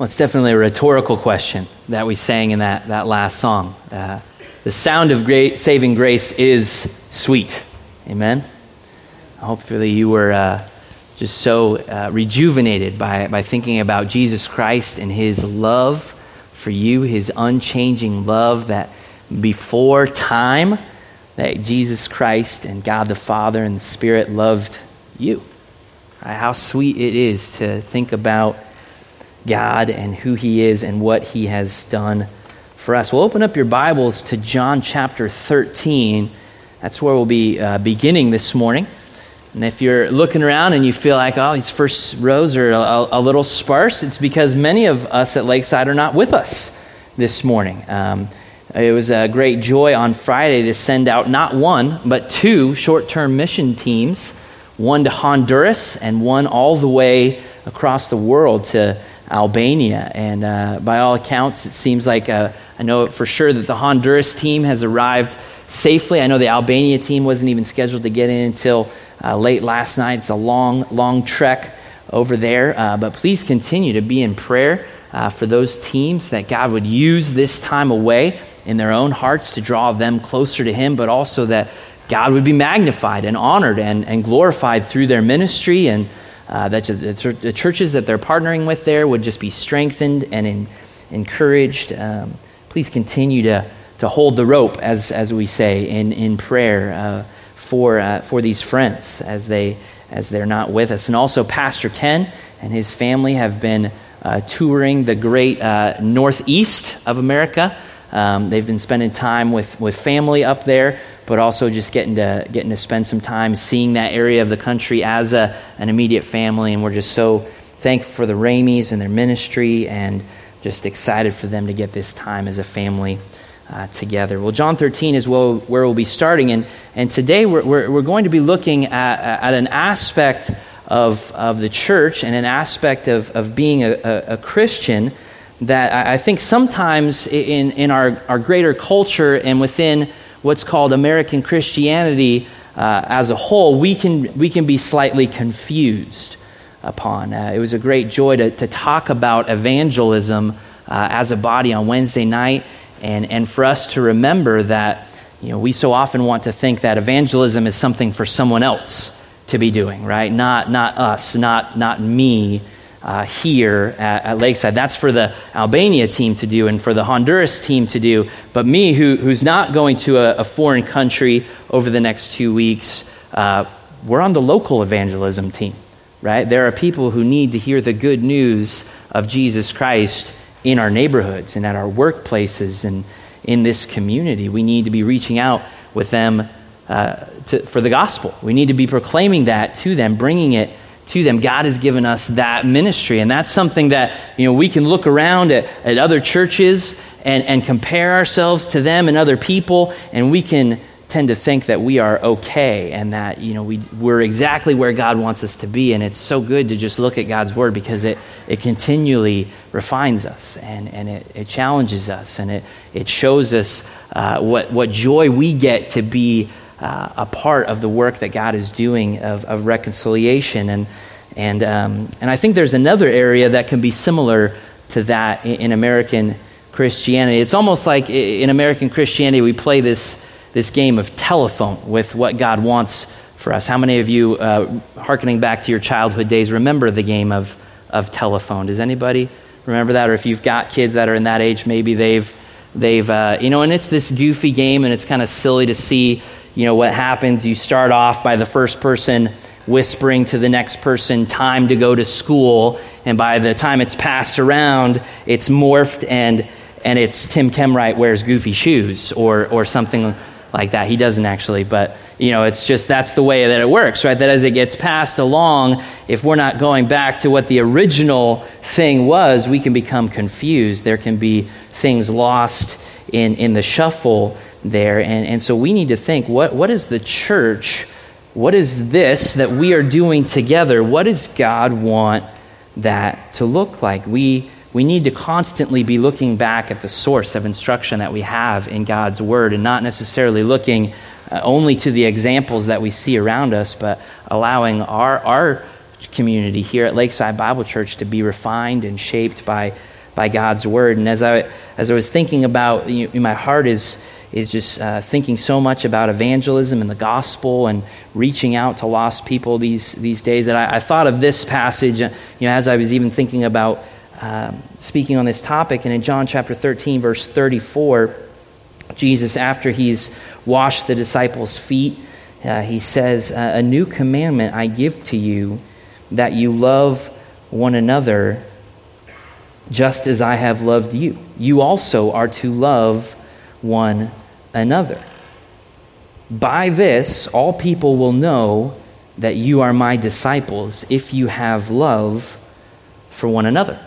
Well, it's definitely a rhetorical question that we sang in that, that last song. Uh, the sound of great saving grace is sweet. Amen? Hopefully, you were uh, just so uh, rejuvenated by, by thinking about Jesus Christ and his love for you, his unchanging love that before time, that Jesus Christ and God the Father and the Spirit loved you. Right? How sweet it is to think about God and who He is and what He has done for us. We'll open up your Bibles to John chapter 13. That's where we'll be uh, beginning this morning. And if you're looking around and you feel like, oh, these first rows are a, a little sparse, it's because many of us at Lakeside are not with us this morning. Um, it was a great joy on Friday to send out not one, but two short term mission teams one to Honduras and one all the way across the world to Albania. And uh, by all accounts, it seems like uh, I know for sure that the Honduras team has arrived safely. I know the Albania team wasn't even scheduled to get in until uh, late last night. It's a long, long trek over there. Uh, but please continue to be in prayer uh, for those teams that God would use this time away in their own hearts to draw them closer to Him, but also that God would be magnified and honored and, and glorified through their ministry and uh, that the, churches that they're partnering with there would just be strengthened and in, encouraged. Um, please continue to, to hold the rope, as, as we say, in, in prayer uh, for, uh, for these friends as, they, as they're not with us. And also, Pastor Ken and his family have been uh, touring the great uh, northeast of America. Um, they've been spending time with, with family up there but also just getting to getting to spend some time seeing that area of the country as a, an immediate family. And we're just so thankful for the Ramies and their ministry, and just excited for them to get this time as a family. Uh, together. Well, John 13 is where, where we'll be starting, and, and today we're, we're, we're going to be looking at, at an aspect of, of the church and an aspect of, of being a, a, a Christian that I think sometimes in, in our, our greater culture and within what's called American Christianity uh, as a whole, we can, we can be slightly confused upon. Uh, it was a great joy to, to talk about evangelism uh, as a body on Wednesday night, and, and for us to remember that you know, we so often want to think that evangelism is something for someone else to be doing, right? Not, not us, not, not me uh, here at, at, Lakeside. That's for the Albania team to do and for the Honduras team to do. But me, who, who's not going to a, a foreign country over the next two weeks, uh, we're on the local evangelism team, right? There are people who need to hear the good news of Jesus Christ in our neighborhoods and at our workplaces and in this community. We need to be reaching out with them uh, to, for the gospel. We need to be proclaiming that to them, bringing it to them. God has given us that ministry. And that's something that, you know, we can look around at, at other churches and, and compare ourselves to them and other people, and we can tend to think that we are okay and that, you know, we, we're exactly where God wants us to be. And it's so good to just look at God's word because it, it continually refines us and, and it, it challenges us and it, it shows us uh, what, what joy we get to be uh, a part of the work that God is doing of, of reconciliation. And, and, um, and I think there's another area that can be similar to that in, in, American Christianity. It's almost like in American Christianity, we play this, this game of telephone with what God wants for us. How many of you, uh, hearkening back to your childhood days, remember the game of, of telephone? Does anybody remember that? Or if you've got kids that are in that age, maybe they've, they've uh, you know, and it's this goofy game and it's kind of silly to see you know what happens you start off by the first person whispering to the next person time to go to school. And by the time it's passed around it's morphed and and it's tim kemright wears goofy shoes or or something like that. He doesn't actually but you know it's just that's the way that it works right? That as it gets passed along if we're not going back to what the original thing was we can become confused. There can be things lost in in the shuffle there. And, and so we need to think what, what is the church? What is this that we are doing together? What does God want that to look like? We, we need to constantly be looking back at the source of instruction that we have in God's Word and not necessarily looking uh, only to the examples that we see around us, but allowing our, our community here at Lakeside Bible Church to be refined and shaped by, by God's Word. And as I, as I was thinking about, you my heart is, is just uh, thinking so much about evangelism and the gospel and reaching out to lost people these, these days that I, I thought of this passage, uh, you know, as I was even thinking about um, speaking on this topic. And in John chapter 13, verse 34, Jesus, after he's washed the disciples' feet, uh, he says, A new commandment I give to you, that you love one another just as I have loved you. You also are to love one another. By this, all people will know that you are my disciples if you have love for one another.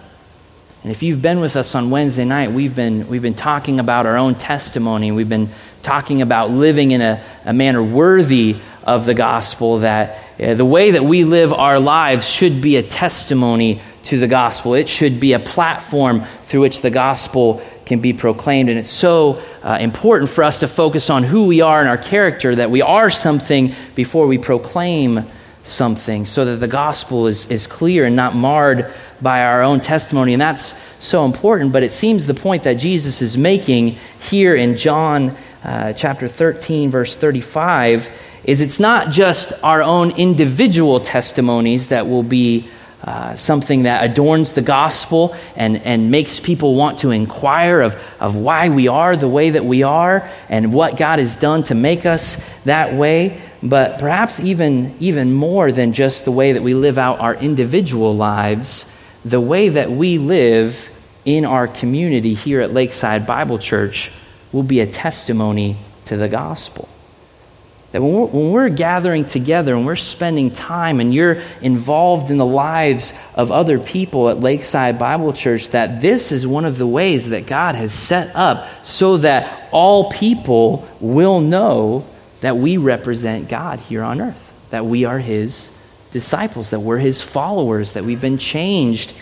And if you've been with us on Wednesday night, we've been, we've been talking about our own testimony. We've been talking about living in a, a manner worthy of the gospel, that uh, the way that we live our lives should be a testimony to the gospel. It should be a platform through which the gospel can be proclaimed. And it's so uh, important for us to focus on who we are and our character, that we are something before we proclaim something, so that the gospel is, is clear and not marred by our own testimony. And that's so important. But it seems the point that Jesus is making here in John uh, chapter 13, verse 35, is it's not just our own individual testimonies that will be uh, something that adorns the gospel and, and makes people want to inquire of, of why we are the way that we are and what God has done to make us that way, but perhaps even, even more than just the way that we live out our individual lives, the way that we live in our community here at Lakeside Bible Church will be a testimony to the gospel. That when we're, when we're, gathering together and we're spending time and you're involved in the lives of other people at Lakeside Bible Church, that this is one of the ways that God has set up so that all people will know that we represent God here on earth, that we are His disciples, that we're His followers, that we've been changed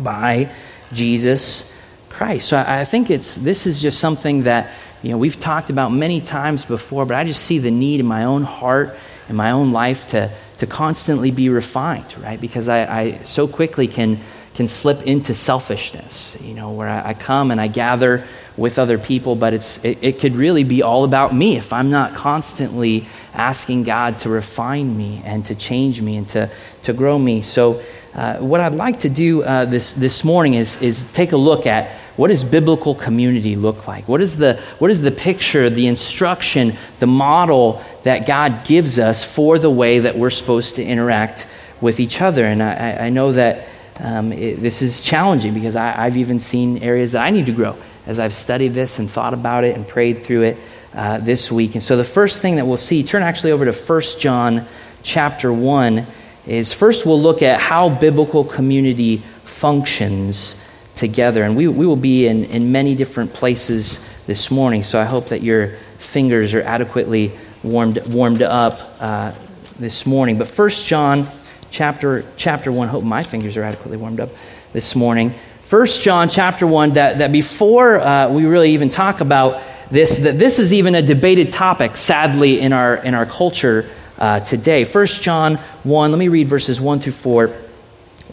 by Jesus Christ. So I, I think it's, this is just something that you know, we've talked about many times before, but I just see the need in my own heart and my own life to, to constantly be refined, right? Because I, I so quickly can, can slip into selfishness, you know, where I, I come and I gather with other people, but it's, it, it could really be all about me if I'm not constantly asking God to refine me and to change me and to, to grow me. So, uh, what I'd like to do uh, this, this morning is, is take a look at what does biblical community look like? What is, the, what is the picture, the instruction, the model that God gives us for the way that we're supposed to interact with each other? And I, I know that um, it, this is challenging because I, have even seen areas that I need to grow as I've studied this and thought about it and prayed through it uh, this week. And so the first thing that we'll see, turn actually over to 1 John chapter 1, is first we'll look at how biblical community functions together. And we, we will be in, in many different places this morning, so I hope that your fingers are adequately warmed, warmed up uh, this morning. But First John chapter, chapter 1, hope my fingers are adequately warmed up this morning. First John chapter 1, that, that before uh, we really even talk about this, that this is even a debated topic, sadly, in our, in our culture uh, today. First John 1, let me read verses 1 through 4.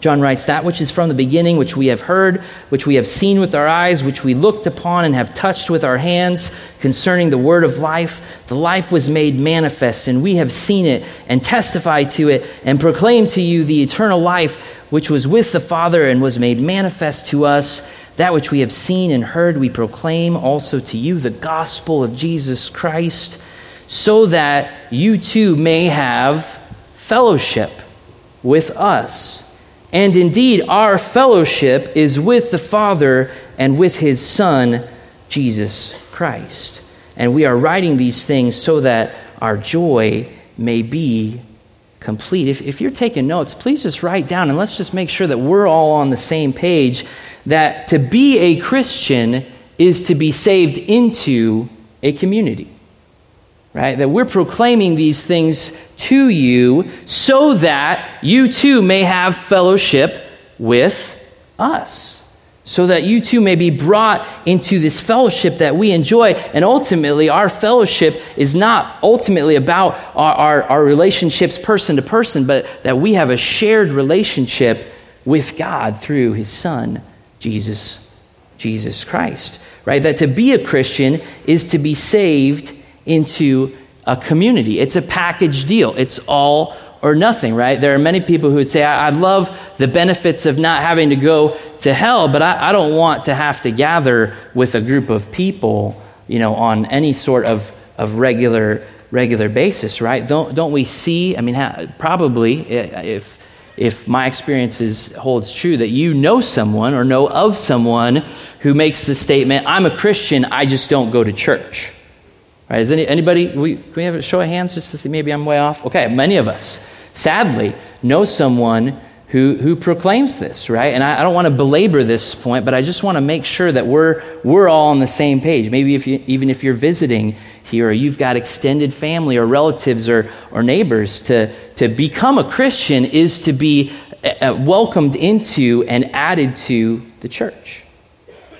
John writes, That which is from the beginning, which we have heard, which we have seen with our eyes, which we looked upon and have touched with our hands, concerning the word of life, the life was made manifest, and we have seen it, and testified to it, and proclaimed to you the eternal life which was with the Father and was made manifest to us. That which we have seen and heard, we proclaim also to you the gospel of Jesus Christ, so that you too may have fellowship with us. And indeed, our fellowship is with the Father and with his Son, Jesus Christ. And we are writing these things so that our joy may be complete. If, if you're taking notes, please just write down and let's just make sure that we're all on the same page that to be a Christian is to be saved into a community right? That we're proclaiming these things to you so that you too may have fellowship with us. so that you too may be brought into this fellowship that we enjoy. And ultimately, our fellowship is not ultimately about our, our, our, relationships person to person, but that we have a shared relationship with God through his Son, Jesus, Jesus Christ. Right? That to be a Christian is to be saved into a community. It's a package deal. It's all or nothing, right? There are many people who would say, I, I love the benefits of not having to go to hell, but I, I don't want to have to gather with a group of people, you know, on any sort of, of regular regular basis, right? Don't, don't we see, I mean, probably if, if my experiences holds true, that you know someone or know of someone who makes the statement, I'm a Christian, I just don't go to church. Right? Is any, anybody, we, can we have a show of hands just to see maybe I'm way off? Okay, many of us sadly, know someone who, who proclaims this, right? And I, I don't want to belabor this point, but I just want to make sure that we're, we're all on the same page. Maybe if you, even if you're visiting here or you've got extended family or relatives or, or neighbors, to, to become a Christian is to be uh, welcomed into and added to the church.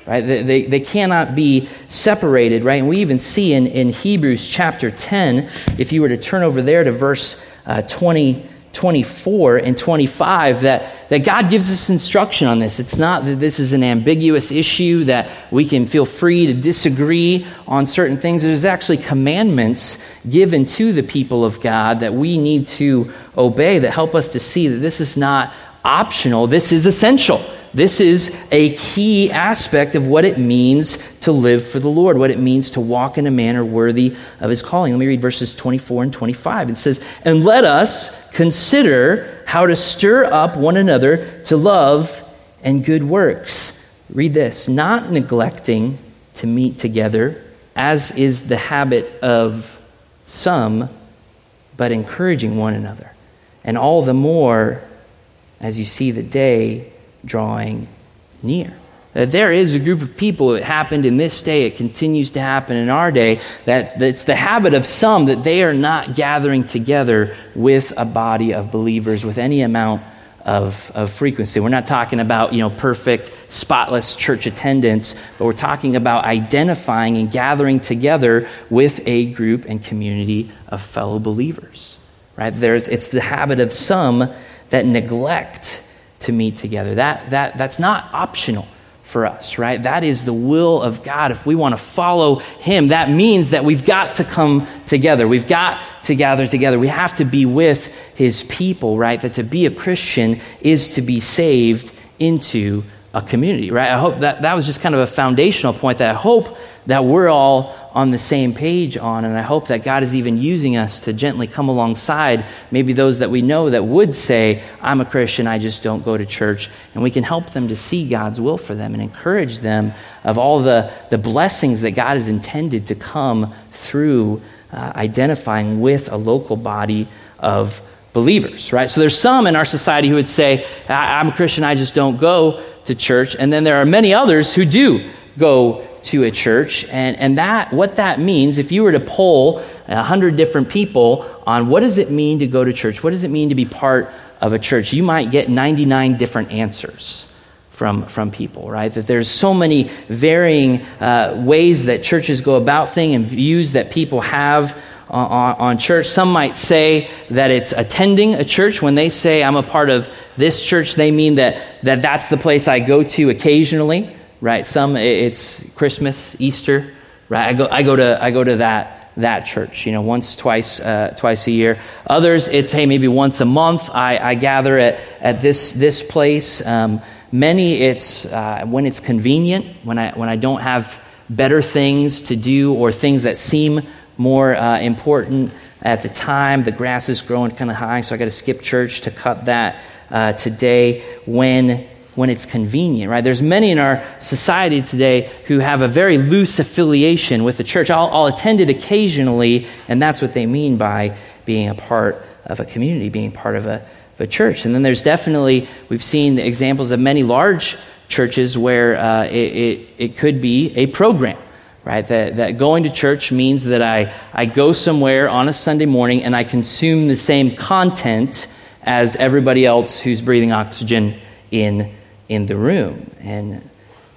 Right? They, they, they, cannot be separated, right? And we even see in, in Hebrews chapter 10, if you were to turn over there to verse uh, 20, 24 and 25 that, that God gives us instruction on this. It's not that this is an ambiguous issue, that we can feel free to disagree on certain things. There's actually commandments given to the people of God that we need to obey that help us to see that this is not optional, this is essential. This is a key aspect of what it means to live for the Lord, what it means to walk in a manner worthy of his calling. Let me read verses 24 and 25. It says, And let us consider how to stir up one another to love and good works. Read this not neglecting to meet together, as is the habit of some, but encouraging one another. And all the more as you see the day drawing near. That there is a group of people, it happened in this day, it continues to happen in our day, that, it's the habit of some that they are not gathering together with a body of believers with any amount of, of frequency. We're not talking about, you know, perfect, spotless church attendance, but we're talking about identifying and gathering together with a group and community of fellow believers. Right? There's, it's the habit of some that neglect to meet together. That, that, that's not optional for us, right? That is the will of God. If we want to follow Him, that means that we've got to come together. We've got to gather together. We have to be with His people, right? That to be a Christian is to be saved into a community, right? I hope that that was just kind of a foundational point that I hope that we're all on the same page on. And I hope that God is even using us to gently come alongside maybe those that we know that would say, I'm a Christian, I just don't go to church. And we can help them to see God's will for them and encourage them of all the, the blessings that God has intended to come through uh, identifying with a local body of believers, right? So there's some in our society who would say, I'm a Christian, I just don't go to church. And then there are many others who do go to a church. And, and that, what that means, if you were to poll a hundred different people on what does it mean to go to church, what does it mean to be part of a church, you might get 99 different answers from, from people, right? That there's so many varying uh, ways that churches go about things and views that people have on, on, church. Some might say that it's attending a church. When they say I'm a part of this church, they mean that, that that's the place I go to occasionally right? Some it's Christmas, Easter, right? I go, I go to, I go to that, that church, you know, once, twice, uh, twice a year. Others, it's, hey, maybe once a month I, I gather at, at this, this place. Um, many, it's uh, when it's convenient, when I, when I don't have better things to do or things that seem more uh, important at the time. The grass is growing kind of high, so I got to skip church to cut that uh, today. When when it's convenient, right? There's many in our society today who have a very loose affiliation with the church. I'll, I'll attend it occasionally, and that's what they mean by being a part of a community, being part of a, of a church. And then there's definitely, we've seen examples of many large churches where uh, it, it, it could be a program right? That, that going to church means that I, I go somewhere on a Sunday morning and I consume the same content as everybody else who's breathing oxygen in in the room. And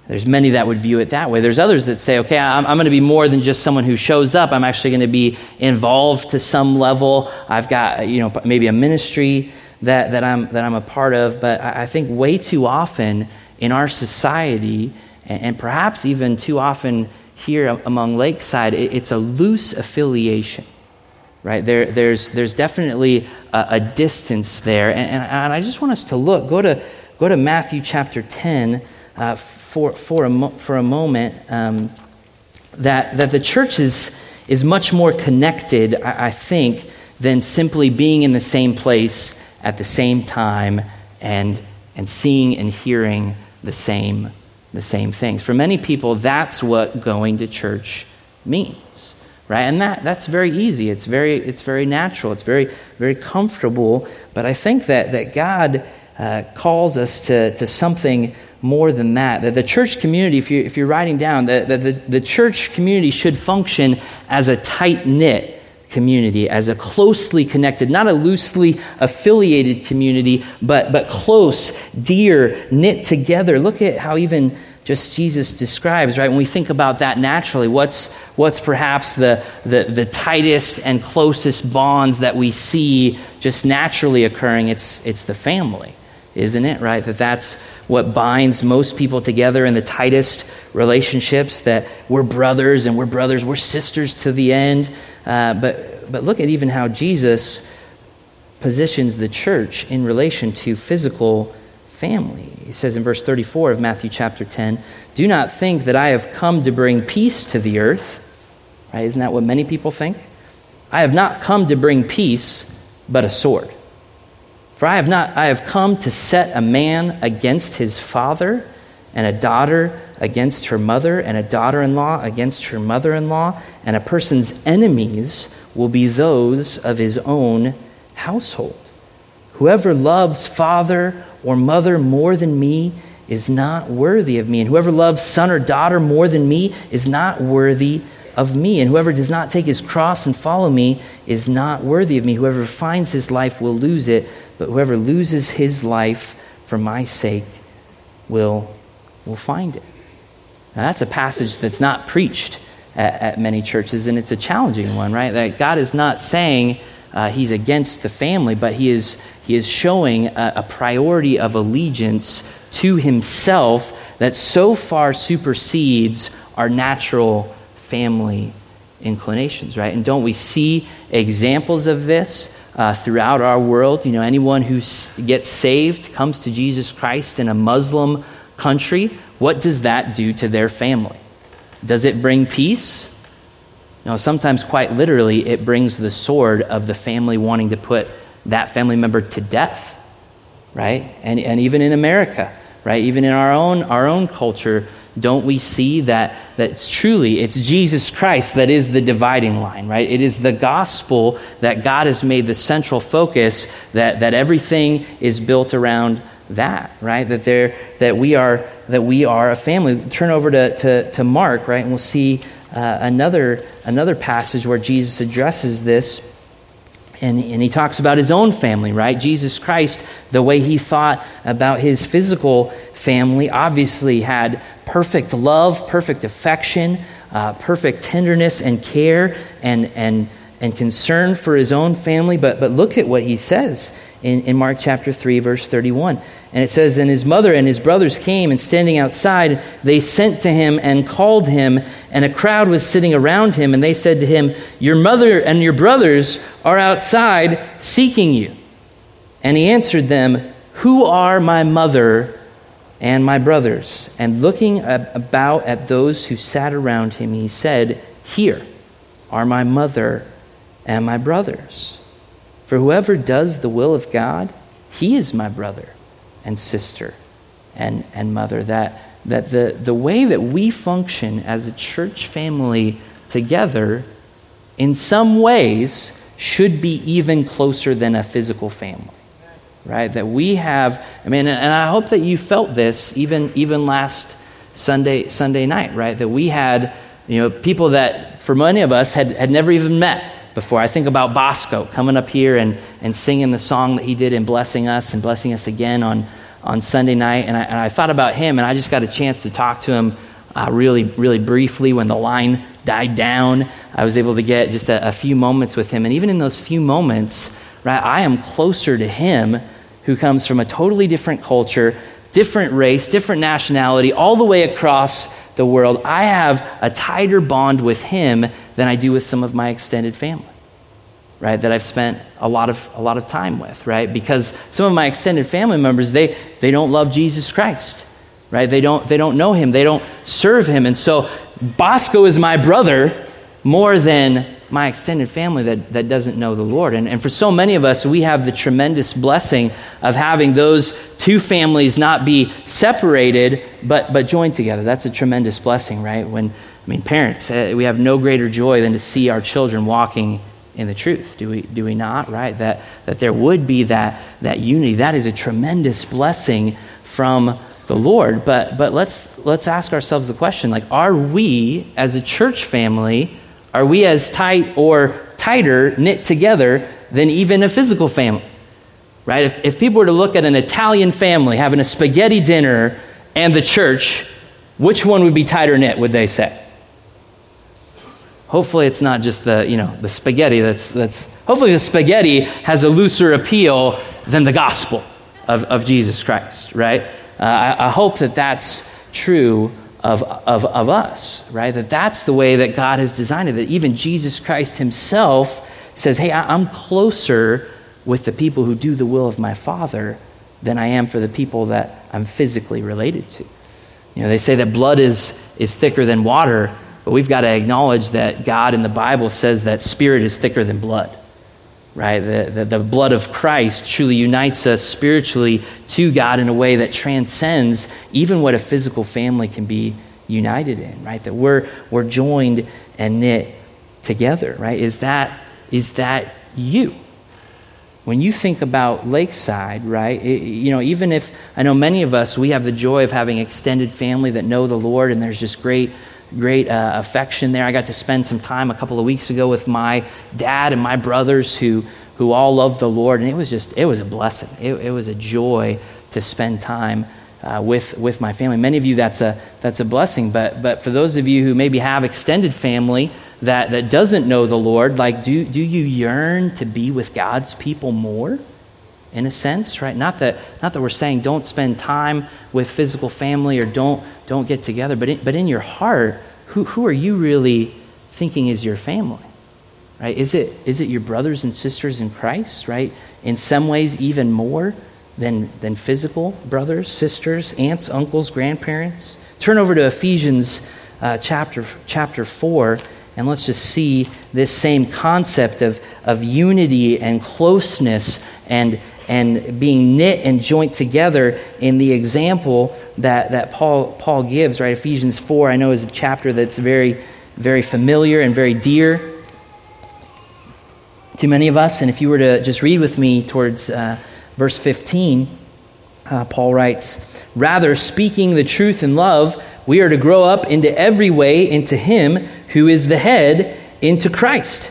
There's many that would view it that way. There's others that say, okay, I'm, I'm going to be more than just someone who shows up. I'm actually going to be involved to some level. I've got, you know, maybe a ministry that, that, I'm, that I'm a part of. But I, I think way too often in our society, and, and perhaps even too often here among Lakeside, it, it's a loose affiliation right? There, there's, there's definitely a, a distance there. And, and, and, I just want us to look. Go to, go to Matthew chapter 10 uh, for, for, a mo- for a moment. Um, that, that the church is, is much more connected, I, I think, than simply being in the same place at the same time and, and seeing and hearing the same, the same things. For many people, that's what going to church means right and that, that's very easy it's very it's very natural it's very very comfortable but i think that that god uh, calls us to, to something more than that that the church community if, you, if you're writing down that, that the, the church community should function as a tight-knit community as a closely connected not a loosely affiliated community but but close dear knit together look at how even just Jesus describes, right? When we think about that naturally, what's, what's perhaps the, the, the tightest and closest bonds that we see just naturally occurring? It's, it's the family, isn't it, right? That that's what binds most people together in the tightest relationships, that we're brothers and we're brothers, we're sisters to the end. Uh, but, but look at even how Jesus positions the church in relation to physical family. He says in verse 34 of Matthew chapter 10, Do not think that I have come to bring peace to the earth. Right? Isn't that what many people think? I have not come to bring peace, but a sword. For I have not I have come to set a man against his father, and a daughter against her mother, and a daughter-in-law against her mother-in-law, and a person's enemies will be those of his own household. Whoever loves father or mother more than me is not worthy of me. And whoever loves son or daughter more than me is not worthy of me. And whoever does not take his cross and follow me is not worthy of me. Whoever finds his life will lose it, but whoever loses his life for my sake will, will find it. Now, that's a passage that's not preached at, at many churches, and it's a challenging one, right? That God is not saying, uh, he's against the family, but he is, he is showing a, a priority of allegiance to himself that so far supersedes our natural family inclinations, right? And don't we see examples of this uh, throughout our world? You know, anyone who gets saved comes to Jesus Christ in a Muslim country. What does that do to their family? Does it bring peace? No, sometimes, quite literally, it brings the sword of the family wanting to put that family member to death, right? And, and even in America, right? Even in our own, our own culture, don't we see that that's truly it's Jesus Christ that is the dividing line, right? It is the gospel that God has made the central focus, that, that everything is built around that, right? That there that we are that we are a family. Turn over to, to, to Mark, right? And we'll see uh, another, another passage where Jesus addresses this. And, and he talks about his own family, right? Jesus Christ, the way he thought about his physical family, obviously had perfect love, perfect affection, uh, perfect tenderness and care and, and, and concern for his own family. But, but look at what he says in, in Mark chapter 3, verse 31. And it says, And his mother and his brothers came, and standing outside, they sent to him and called him. And a crowd was sitting around him, and they said to him, Your mother and your brothers are outside seeking you. And he answered them, Who are my mother and my brothers? And looking about at those who sat around him, he said, Here are my mother and my brothers. For whoever does the will of God, he is my brother and sister and, and mother. That, that the, the way that we function as a church family together, in some ways, should be even closer than a physical family. Right? That we have, I mean, and I hope that you felt this even, even last Sunday, Sunday night, right? That we had, you know, people that for many of us had, had never even met before. I think about Bosco coming up here and, and singing the song that he did in Blessing Us and Blessing Us Again on, on Sunday night, and I, and I thought about him, and I just got a chance to talk to him uh, really, really briefly when the line died down. I was able to get just a, a few moments with him, and even in those few moments, right, I am closer to him who comes from a totally different culture, different race, different nationality, all the way across the world. I have a tighter bond with him than I do with some of my extended family right that i've spent a lot of a lot of time with right? Because some of my extended family members they they don't love jesus christ right? They don't they don't know him. They don't serve him. And so bosco is my brother more than my extended family that, that doesn't know the lord and, and for so many of us we have the tremendous blessing of having those two families not be separated but but joined together that's a tremendous blessing right when i mean parents uh, we have no greater joy than to see our children walking in the truth. Do we, do we not? Right? That, that there would be that, that unity. That is a tremendous blessing from the Lord. But, but let's, let's ask ourselves the question like, are we, as a church family, are we as tight or tighter knit together than even a physical family? Right? If, if people were to look at an Italian family having a spaghetti dinner and the church, which one would be tighter knit, would they say? Hopefully, it's not just the, you know, the spaghetti that's, that's, hopefully, the spaghetti has a looser appeal than the gospel of, of Jesus Christ, right? Uh, I, I hope that that's true of, of, of us, right? That that's the way that God has designed it, that even Jesus Christ himself says, hey, I'm closer with the people who do the will of my Father than I am for the people that I'm physically related to. You know, they say that blood is, is thicker than water. But we've got to acknowledge that God in the Bible says that spirit is thicker than blood, right? The, the, the, blood of Christ truly unites us spiritually to God in a way that transcends even what a physical family can be united in, right? That we're, we're joined and knit together, right? Is that, is that you? When you think about Lakeside, right, it, you know, even if I know many of us, we have the joy of having extended family that know the Lord, and there's just great great uh, affection there. I got to spend some time a couple of weeks ago with my dad and my brothers who, who all love the Lord, and it was just, it was a blessing. It, it was a joy to spend time uh, with, with my family. Many of you, that's a, that's a blessing, but, but for those of you who maybe have extended family that, that doesn't know the Lord, like, do, do you yearn to be with God's people more? In a sense, right? Not that, not that we're saying don't spend time with physical family or don't, don't get together, but in, but in your heart, who, who are you really thinking is your family? Right? Is it, is it your brothers and sisters in Christ, right? In some ways, even more than, than physical brothers, sisters, aunts, uncles, grandparents? Turn over to Ephesians uh, chapter, chapter 4, and let's just see this same concept of, of unity and closeness and, and being knit and joint together in the example that, that Paul, Paul gives, right? Ephesians 4, I know, is a chapter that's very, very familiar and very dear to many of us. And if you were to just read with me towards uh, verse 15, uh, Paul writes, Rather, speaking the truth in love, we are to grow up into every way into Him who is the head, into Christ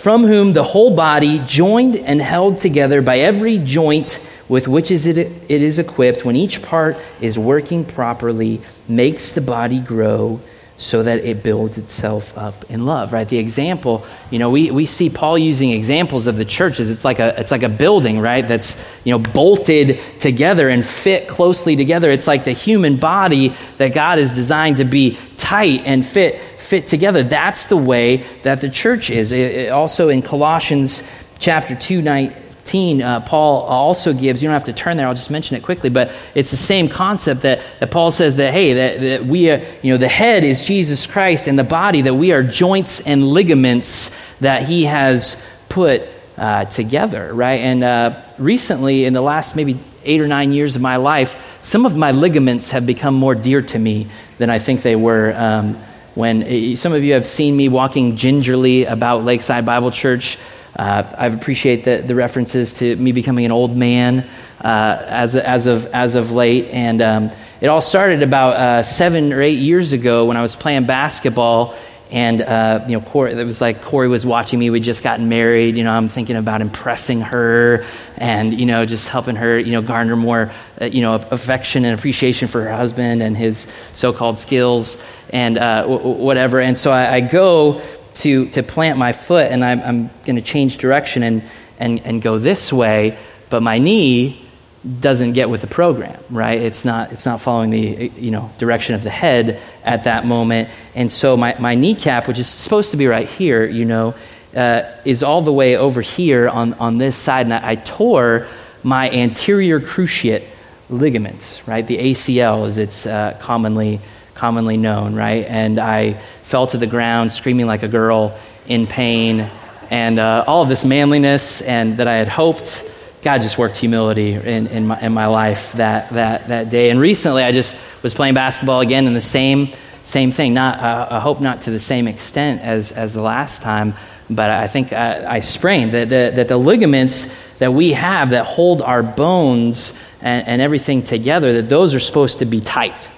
from whom the whole body, joined and held together by every joint with which is it, it is equipped, when each part is working properly, makes the body grow so that it builds itself up in love right? The example you know we, we see paul using examples of the churches. It's like a it's like a building right that's you know bolted together and fit closely together. It's like the human body that god is designed to be tight and fit fit together. That's the way that the church is. It, it also in Colossians chapter 2, 19, uh, Paul also gives, you don't have to turn there, I'll just mention it quickly, but it's the same concept that, that Paul says that, hey, that, that we are, you know, the head is Jesus Christ and the body, that we are joints and ligaments that he has put uh, together, right? And uh, recently, in the last maybe eight or nine years of my life, some of my ligaments have become more dear to me than I think they were um, when eh, some of you have seen me walking gingerly about Lakeside Bible Church, uh, I appreciate the, the, references to me becoming an old man uh, as, as, of, as of late. And um, it all started about uh, seven or eight years ago when I was playing basketball and uh, you know, Corey, it was like Corey was watching me. We'd just gotten married. You know, I'm thinking about impressing her, and you know, just helping her, you know, garner more, uh, you know, affection and appreciation for her husband and his so-called skills and uh, w- whatever. And so I, I, go to to plant my foot, and I'm, I'm going to change direction and and and go this way, but my knee doesn't get with the program, right? It's not, it's not following the you know, direction of the head at that moment. And so my, my kneecap, which is supposed to be right here, you know, uh, is all the way over here on, on this side. And I, I tore my anterior cruciate ligaments, right? The ACL, as it's uh, commonly, commonly known, right? And I fell to the ground screaming like a girl in pain. And uh, all of this manliness and that I had hoped God just worked humility in, in, my, in my life that, that, that day. And recently, I just was playing basketball again in the same, same thing. Not, uh, I hope not to the same extent as, as the last time, but I think I, I sprained that the, that the ligaments that we have that hold our bones and, and everything together, that those are supposed to be tight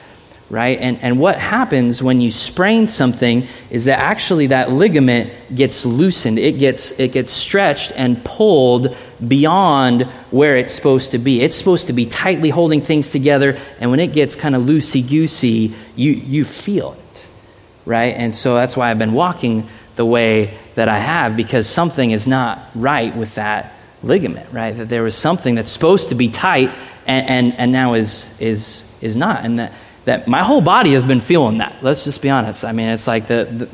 right? And, and what happens when you sprain something is that actually that ligament gets loosened. It gets, it gets stretched and pulled beyond where it's supposed to be. It's supposed to be tightly holding things together, and when it gets kind of loosey goosey, you, you feel it, right? And so that's why I've been walking the way that I have, because something is not right with that ligament, right? That there was something that's supposed to be tight and, and, and now is, is, is not. And that that my whole body has been feeling that. Let's just be honest. I mean, it's like the, the,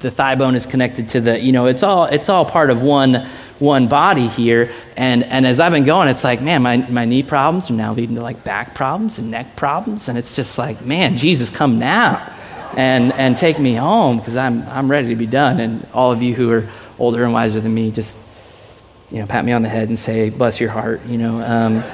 the thigh bone is connected to the, you know, it's all, it's all part of one, one body here. And, and as I've been going, it's like, man, my, my knee problems are now leading to like back problems and neck problems. And it's just like, man, Jesus, come now and, and take me home because I'm, I'm ready to be done. And all of you who are older and wiser than me, just, you know, pat me on the head and say, bless your heart, you know. Um,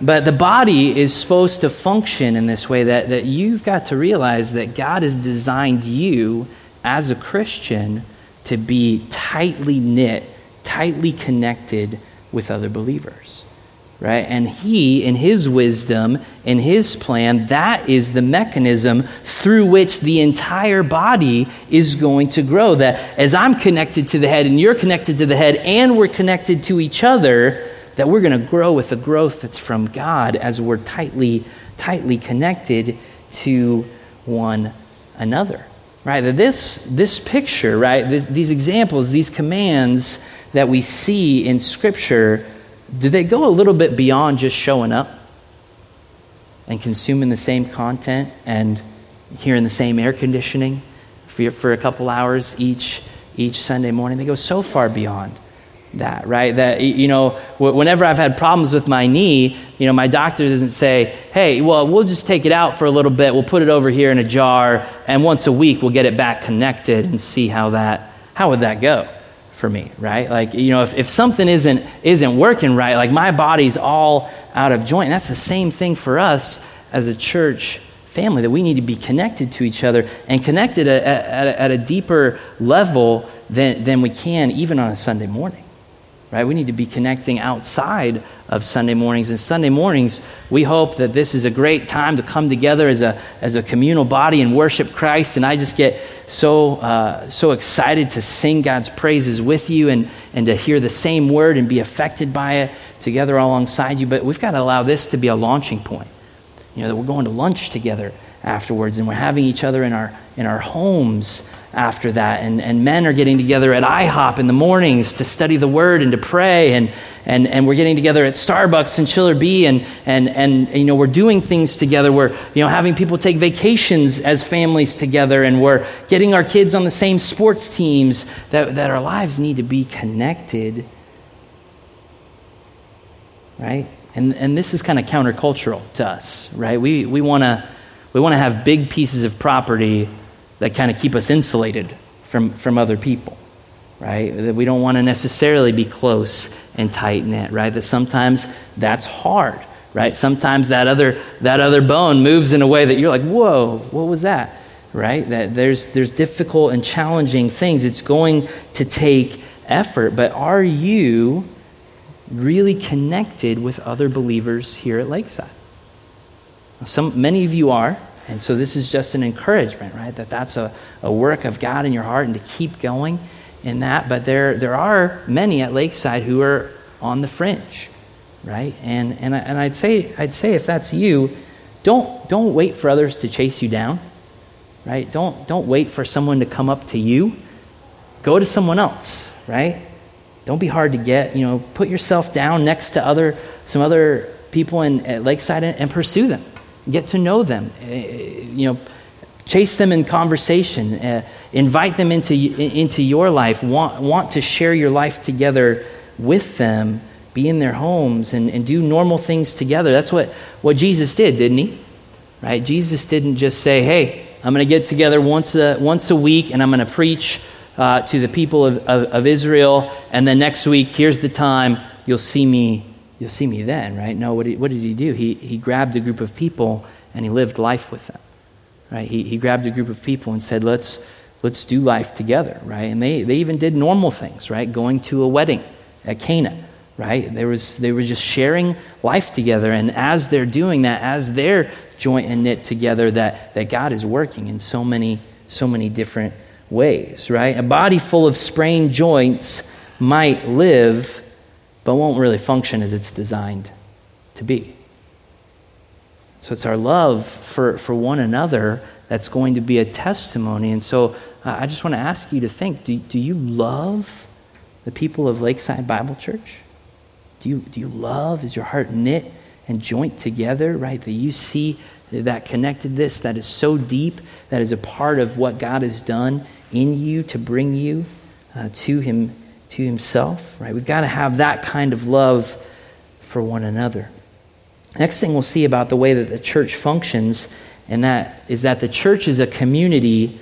but the body is supposed to function in this way that, that you've got to realize that God has designed you as a Christian to be tightly knit, tightly connected with other believers. Right? And he, in his wisdom, in his plan, that is the mechanism through which the entire body is going to grow. That as I'm connected to the head and you're connected to the head and we're connected to each other, that we're going to grow with the growth that's from God as we're tightly, tightly connected to one another. Right? That this, this picture, right, this, these examples, these commands that we see in Scripture, do they go a little bit beyond just showing up and consuming the same content and hearing the same air conditioning for, for a couple hours each, each Sunday morning? They go so far beyond that, right? That, you know, whenever I've had problems with my knee, you know, my doctor doesn't say, hey, well, we'll just take it out for a little bit, we'll put it over here in a jar, and once a week we'll get it back connected and see how that, how would that go for me, right? Like, you know, if, if something isn't, isn't working right, like my body's all out of joint, that's the same thing for us as a church family, that we need to be connected to each other and connected at, at, at a deeper level than, than we can even on a Sunday morning right? We need to be connecting outside of Sunday mornings. And Sunday mornings, we hope that this is a great time to come together as a, as a communal body and worship Christ. And I just get so, uh, so excited to sing God's praises with you and, and to hear the same word and be affected by it together alongside you. But we've got to allow this to be a launching point. You know, that we're going to lunch together afterwards and we're having each other in our, in our homes after that. And, and men are getting together at IHOP in the mornings to study the word and to pray. And, and, and we're getting together at Starbucks and Chiller B. And, and, and, you know, we're doing things together. We're, you know, having people take vacations as families together. And we're getting our kids on the same sports teams that, that our lives need to be connected. Right? And, and this is kind of countercultural to us, right? We, we want to we want to have big pieces of property that kind of keep us insulated from, from other people, right? That we don't want to necessarily be close and tight knit, right? That sometimes that's hard, right? Sometimes that other, that other bone moves in a way that you're like, whoa, what was that? Right? That there's, there's difficult and challenging things. It's going to take effort, but are you really connected with other believers here at Lakeside? Some, many of you are, And so this is just an encouragement, right? That that's a, a work of God in your heart and to keep going in that. But there, there are many at Lakeside who are on the fringe, right? And, and, I, and I'd, say, I'd say if that's you, don't, don't wait for others to chase you down, right? Don't, don't wait for someone to come up to you. Go to someone else, right? Don't be hard to get. You know, put yourself down next to other, some other people in, at Lakeside and, and pursue them. Get to know them. Uh, you know, chase them in conversation. Uh, invite them into, into your life. Want, want to share your life together with them. Be in their homes and, and do normal things together. That's what, what Jesus did, didn't he? Right? Jesus didn't just say, hey, I'm going to get together once a, once a week and I'm going to preach uh, to the people of, of, of Israel, and then next week, here's the time, you'll see me you'll see me then, right? No, what did, what did he do? He, he grabbed a group of people and he lived life with them, right? He, he grabbed a group of people and said, let's, let's do life together, right? And they, they even did normal things, right? Going to a wedding at Cana, right? There was, they were just sharing life together. And as they're doing that, as they're joint and knit together, that, that God is working in so many, so many different ways, right? A body full of sprained joints might live but won't really function as it's designed to be. So it's our love for, for one another that's going to be a testimony. And so uh, I just want to ask you to think do, do you love the people of Lakeside Bible Church? Do you, do you love? Is your heart knit and joint together, right? That you see that connectedness that is so deep, that is a part of what God has done in you to bring you uh, to Him to himself, right? We've got to have that kind of love for one another. Next thing we'll see about the way that the church functions, and that is that the church is a community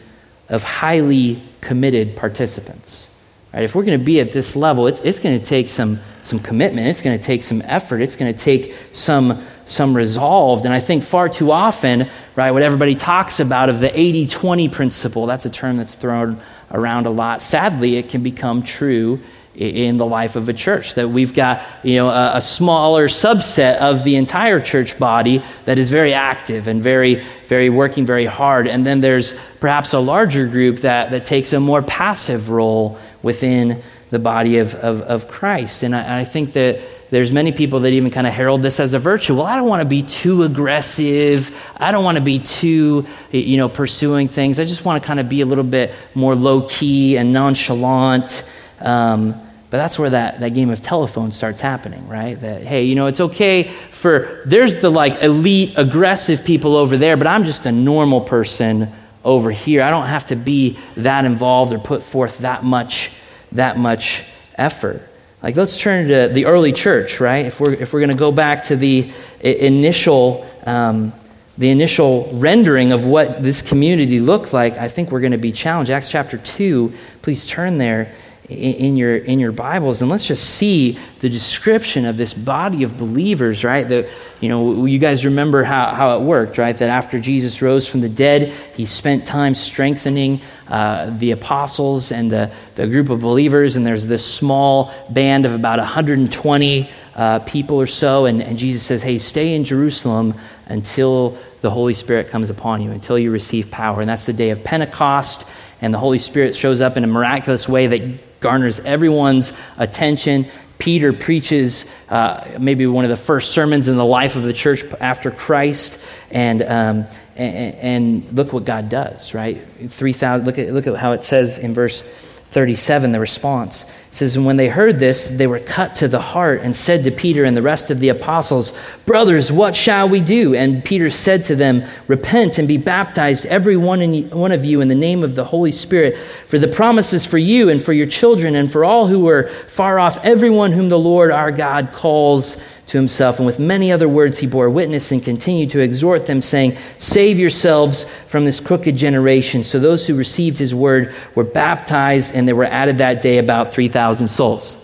of highly committed participants. Right? If we're going to be at this level, it's, it's going to take some, some commitment, it's going to take some effort, it's going to take some, some resolve. And I think far too often, right, what everybody talks about of the 80 20 principle, that's a term that's thrown around a lot. Sadly, it can become true in the life of a church that we've got you know a, a, smaller subset of the entire church body that is very active and very very working very hard and then there's perhaps a larger group that that takes a more passive role within the body of, of, of christ and I, and I think that there's many people that even kind of herald this as a virtue. Well, I don't want to be too aggressive. I don't want to be too, you know, pursuing things. I just want to kind of be a little bit more low key and nonchalant. Um, but that's where that, that game of telephone starts happening, right? That, hey, you know, it's okay for, there's the like elite, aggressive people over there, but I'm just a normal person over here. I don't have to be that involved or put forth that much, that much effort. Like, let's turn to the early church, right? If we're, if we're going to go back to the initial, um, the initial rendering of what this community looked like, I think we're going to be challenged. Acts chapter 2, please turn there in your in your Bibles and let's just see the description of this body of believers, right? That you know, you guys remember how, how it worked, right? That after Jesus rose from the dead, he spent time strengthening uh, the apostles and the, the group of believers, and there's this small band of about 120 uh, people or so, and, and Jesus says, Hey, stay in Jerusalem until the Holy Spirit comes upon you, until you receive power. And that's the day of Pentecost and the Holy Spirit shows up in a miraculous way that garners everyone's attention. Peter preaches uh, maybe one of the first sermons in the life of the church after Christ, and, um, and, and, look what God does, right? 3,000, look at, look at how it says in verse 37, the response says, And when they heard this, they were cut to the heart and said to Peter and the rest of the apostles, Brothers, what shall we do? And Peter said to them, Repent and be baptized, every one, in, one of you, in the name of the Holy Spirit, for the promises for you and for your children and for all who are far off, everyone whom the Lord our God calls to himself. And with many other words, he bore witness and continued to exhort them, saying, Save yourselves from this crooked generation. So those who received his word were baptized, and there were added that day about 3,000 souls.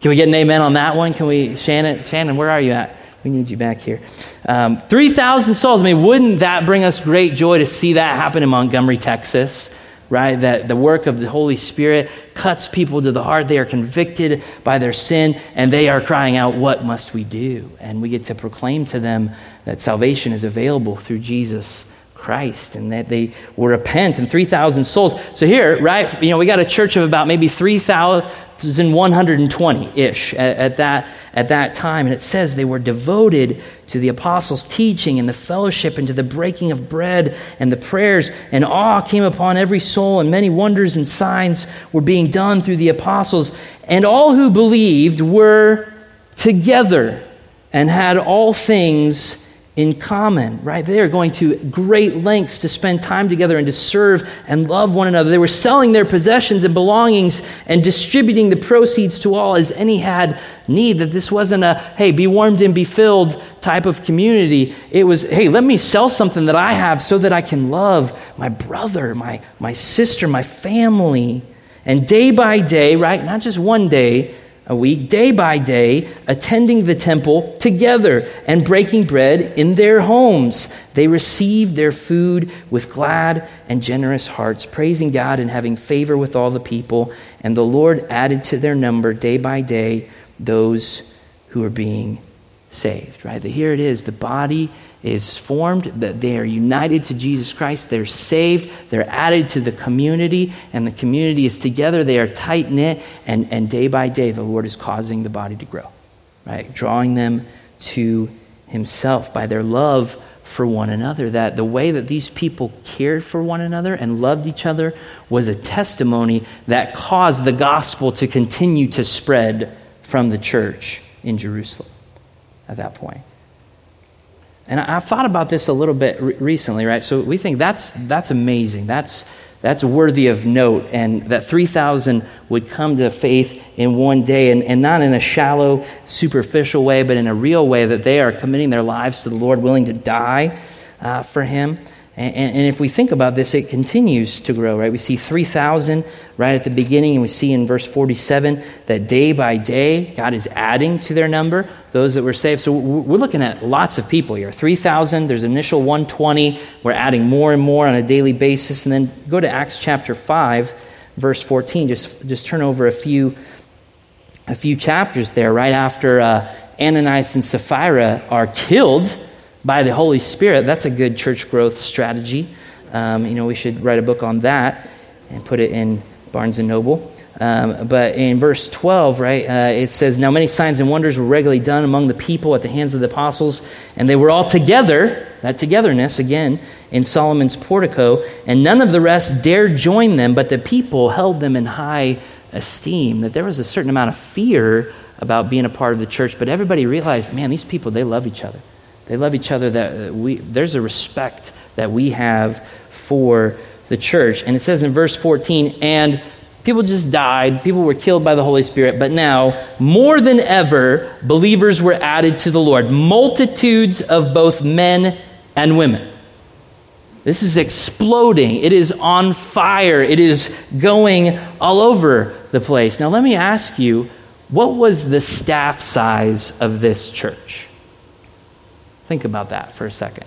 Can we get an amen on that one? Can we, Shannon, Shannon, where are you at? We need you back here. Um, 3,000 souls. I mean, wouldn't that bring us great joy to see that happen in Montgomery, Texas? Right? That the work of the Holy Spirit cuts people to the heart. They are convicted by their sin and they are crying out, What must we do? And we get to proclaim to them that salvation is available through Jesus Christ and that they will repent and 3,000 souls. So here, right, you know, we got a church of about maybe 3,120 ish at, at, that, at that time. And it says they were devoted to the apostles' teaching and the fellowship and to the breaking of bread and the prayers. And awe came upon every soul, and many wonders and signs were being done through the apostles. And all who believed were together and had all things in common, right? They are going to great lengths to spend time together and to serve and love one another. They were selling their possessions and belongings and distributing the proceeds to all as any had need. That this wasn't a, hey, be warmed and be filled type of community. It was, hey, let me sell something that I have so that I can love my brother, my, my sister, my family. And day by day, right? Not just one day, a week, day by day, attending the temple together and breaking bread in their homes. They received their food with glad and generous hearts, praising God and having favor with all the people. And the Lord added to their number day by day those who are being saved. Right? Here it is the body is formed, that they are united to Jesus Christ, they're saved, they're added to the community, and the community is together, they are tight knit, and, and day by day the Lord is causing the body to grow, right? Drawing them to Himself by their love for one another. That the way that these people cared for one another and loved each other was a testimony that caused the gospel to continue to spread from the church in Jerusalem at that point. And I, have thought about this a little bit re- recently, right? So we think that's, that's amazing. That's, that's worthy of note. And that 3,000 would come to faith in one day, and, and not in a shallow, superficial way, but in a real way that they are committing their lives to the Lord, willing to die uh, for Him. And, and, if we think about this, it continues to grow, right? We see 3,000 right at the beginning, and we see in verse 47 that day by day, God is adding to their number those that were saved. So we're looking at lots of people here 3,000, there's initial 120. We're adding more and more on a daily basis. And then go to Acts chapter 5, verse 14. Just, just turn over a few, a few chapters there, right after uh, Ananias and Sapphira are killed by the Holy Spirit. That's a good church growth strategy. Um, you know, we should write a book on that and put it in Barnes and Noble. Um, but in verse 12, right, uh, it says, Now many signs and wonders were regularly done among the people at the hands of the apostles, and they were all together, that togetherness again, in Solomon's portico, and none of the rest dared join them, but the people held them in high esteem. That there was a certain amount of fear about being a part of the church, but everybody realized, man, these people, they love each other. They love each other. That we, there's a respect that we have for the church. And it says in verse 14, and people just died, people were killed by the Holy Spirit, but now, more than ever, believers were added to the Lord. Multitudes of both men and women. This is exploding. It is on fire. It is going all over the place. Now, let me ask you what was the staff size of this church? Think about that for a second.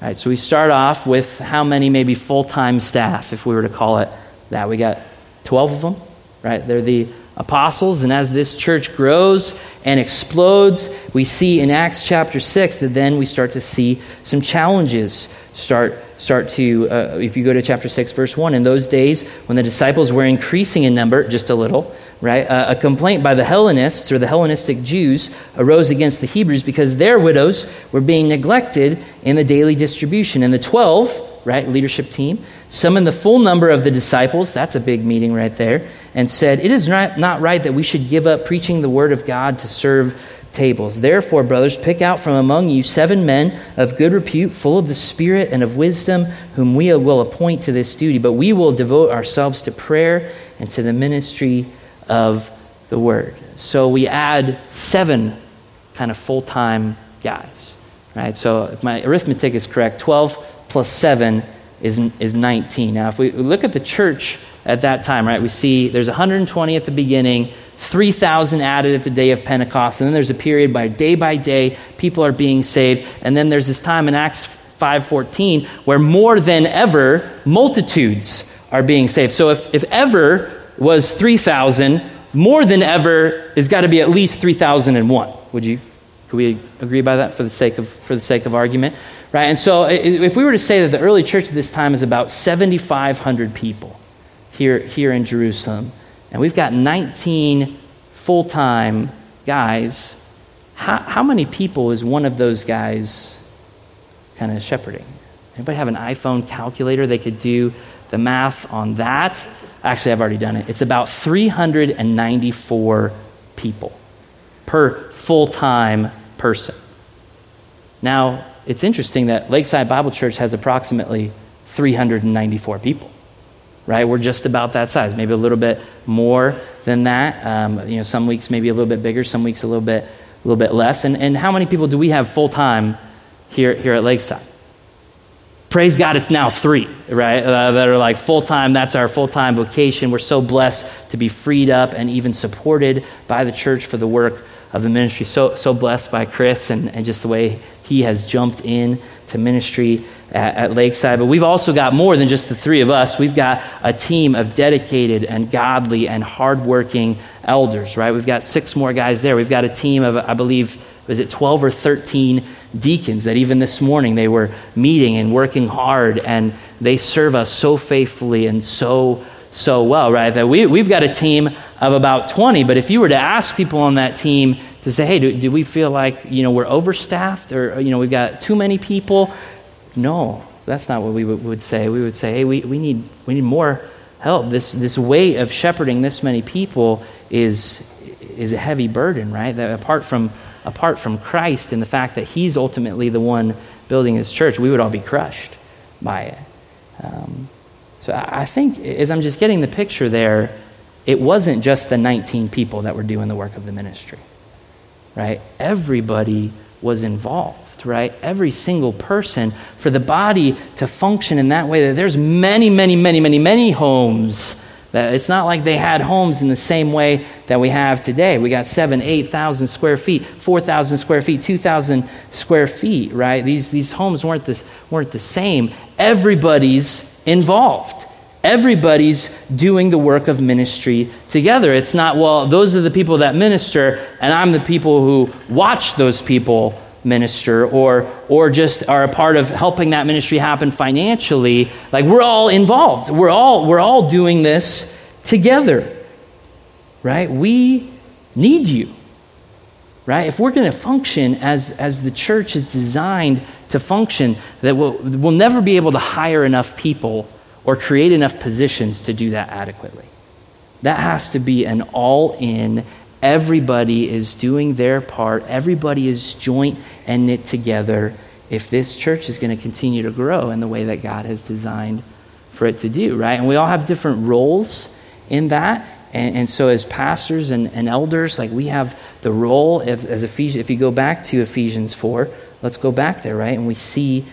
All right, so we start off with how many maybe full time staff, if we were to call it that. We got 12 of them, right? They're the apostles, and as this church grows and explodes, we see in Acts chapter 6 that then we start to see some challenges start start to, uh, if you go to chapter 6, verse 1, in those days when the disciples were increasing in number just a little, right, uh, a complaint by the Hellenists or the Hellenistic Jews arose against the Hebrews because their widows were being neglected in the daily distribution. And the 12, right, leadership team, summoned the full number of the disciples, that's a big meeting right there, and said, It is not, not right that we should give up preaching the word of God to serve tables. Therefore, brothers, pick out from among you seven men of good repute, full of the Spirit and of wisdom, whom we will appoint to this duty. But we will devote ourselves to prayer and to the ministry of the word. So we add seven kind of full time guys, right? So if my arithmetic is correct, 12 plus 7 is, is 19. Now, if we look at the church at that time, right, we see there's 120 at the beginning. 3,000 added at the day of Pentecost. And then there's a period by day by day, people are being saved. And then there's this time in Acts 5.14 where more than ever, multitudes are being saved. So if, if ever was 3,000, more than ever has got to be at least 3,001. Would you? Could we agree by that for the sake of, for the sake of argument? Right? And so if we were to say that the early church at this time is about 7,500 people here, here in Jerusalem, and we've got 19 full time guys, how, how many people is one of those guys kind of shepherding? Anybody have an iPhone calculator? They could do the math on that. Actually, I've already done it. It's about 394 people per full time person. Now, it's interesting that Lakeside Bible Church has approximately 394 people, right? We're just about that size, maybe a little bit more than that. Um, you know, some weeks maybe a little bit bigger, some weeks a little bit, a little bit less. And, and how many people do we have full time here, here at Lakeside? praise God, it's now three, right? Uh, that are like full time. That's our full time vocation. We're so blessed to be freed up and even supported by the church for the work of the ministry. So, so blessed by Chris and, and just the way he has jumped in to ministry at, at Lakeside. But we've also got more than just the three of us. We've got a team of dedicated and godly and hardworking elders, right? We've got six more guys there. We've got a team of, I believe, was it 12 or 13 deacons that even this morning they were meeting and working hard and they serve us so faithfully and so so well right that we, we've got a team of about 20 but if you were to ask people on that team to say hey do, do we feel like you know we're overstaffed or you know we've got too many people? No that's not what we would, would say. We would say hey we, we need we need more help. This this weight of shepherding this many people is is a heavy burden right? That apart from apart from Christ and the fact that He's ultimately the one building His church, we would all be crushed by it. Um, so I think as I'm just getting the picture there, it wasn't just the 19 people that were doing the work of the ministry, right? Everybody was involved, right? Every single person for the body to function in that way that there's many, many, many, many, many homes it's not like they had homes in the same way that we have today. We got seven, 8,000 square feet, 4,000 square feet, 2,000 square feet, right? These, these homes weren't, this, weren't the same. Everybody's involved. Everybody's doing the work of ministry together. It's not, well, those are the people that minister, and I'm the people who watch those people minister or or just are a part of helping that ministry happen financially. Like we're all involved. We're all we're all doing this together right? We need you right? If we're going to function as as the church is designed to function that we'll, we'll never be able to hire enough people or create enough positions to do that adequately that has to be an all in Everybody is doing their part, everybody is joint and knit together if this church is going to continue to grow in the way that God has designed for it to do, right? And we all have different roles in that. And, and so, as pastors and, and, elders, like we have the role as, as Ephesians, if you go back to Ephesians 4, let's go back there, right? And we see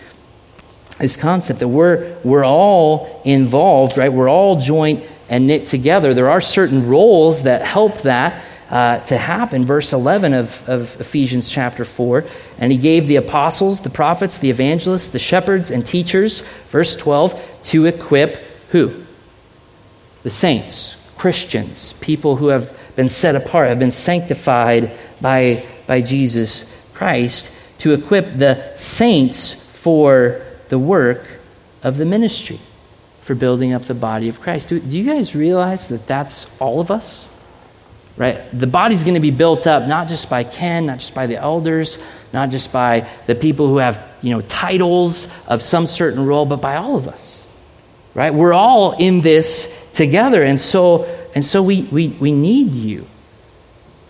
this concept that we're, we're all involved, right? We're all joint and knit together. There are certain roles that help that uh, to happen. Verse 11 of, of Ephesians chapter 4. And he gave the apostles, the prophets, the evangelists, the shepherds, and teachers, verse 12, to equip who? The saints, Christians, people who have been set apart, have been sanctified by, by Jesus Christ, to equip the saints for the work of the ministry, for building up the body of Christ. Do, do you guys realize that that's all of us? right? The body's going to be built up not just by Ken, not just by the elders, not just by the people who have, you know, titles of some certain role, but by all of us, right? We're all in this together. And so, and so we, we, we need you,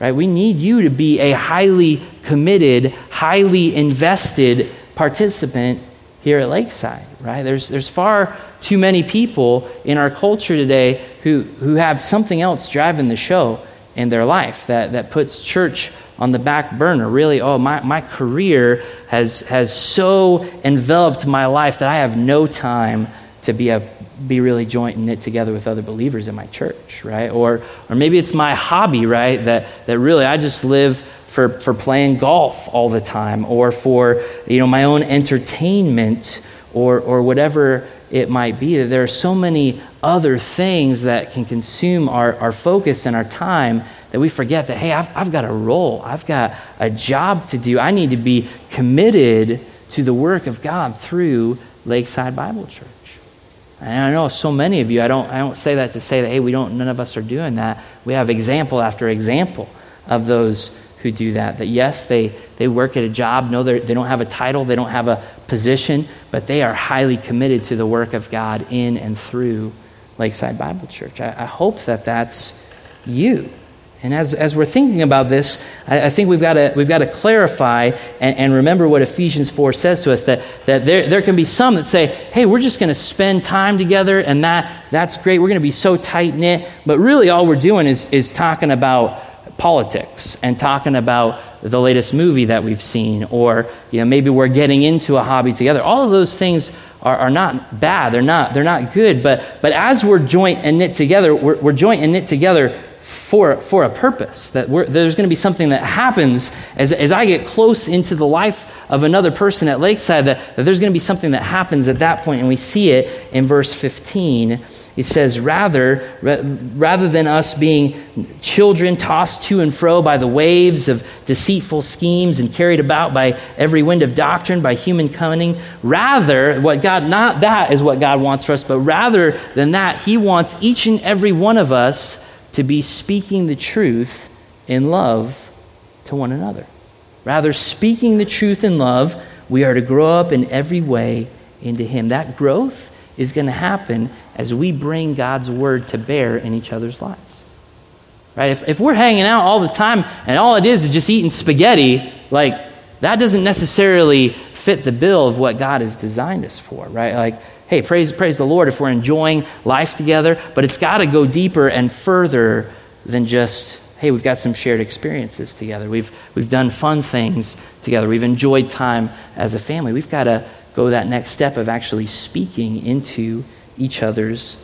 right? We need you to be a highly committed, highly invested participant here at Lakeside, right? There's, there's far too many people in our culture today who, who have something else driving the show in their life that, that puts church on the back burner. Really, oh, my, my career has, has so enveloped my life that I have no time to be, a, be really joint and knit together with other believers in my church, right? Or, or maybe it's my hobby, right? That, that really I just live for, for playing golf all the time or for, you know, my own entertainment or, or whatever it might be. There are so many other things that can consume our, our focus and our time that we forget that, hey, I've, I've got a role, I've got a job to do. I need to be committed to the work of God through Lakeside Bible Church. And I know so many of you, I don't, I don't say that to say that, hey, we don't, none of us are doing that. We have example after example of those who do that. That yes, they, they work at a job, no, they don't have a title, they don't have a position, but they are highly committed to the work of God in and through Lakeside Bible Church. I, I hope that that's you. And as, as we're thinking about this, I, I think we've got to, we've got to clarify and, and remember what Ephesians 4 says to us that, that there, there can be some that say, hey, we're just going to spend time together and that, that's great. We're going to be so tight knit. But really, all we're doing is, is talking about politics and talking about the latest movie that we've seen, or you know, maybe we're getting into a hobby together. All of those things are, are not bad. They're not, they're not good. But, but as we're joint and knit together, we're, we're joint and knit together for, for a purpose. That there's going to be something that happens as, as I get close into the life of another person at Lakeside, that, that there's going to be something that happens at that point, and we see it in verse 15 he says, rather, rather than us being children tossed to and fro by the waves of deceitful schemes and carried about by every wind of doctrine, by human cunning, rather, what God, not that is what God wants for us, but rather than that, He wants each and every one of us to be speaking the truth in love to one another. Rather, speaking the truth in love, we are to grow up in every way into Him. That growth is going to happen as we bring God's word to bear in each other's lives. Right? If, if we're hanging out all the time and all it is is just eating spaghetti, like that doesn't necessarily fit the bill of what God has designed us for, right? Like, hey, praise, praise the Lord if we're enjoying life together, but it's got to go deeper and further than just, hey, we've got some shared experiences together. We've, we've done fun things together. We've enjoyed time as a family. We've got to go that next step of actually speaking into each other's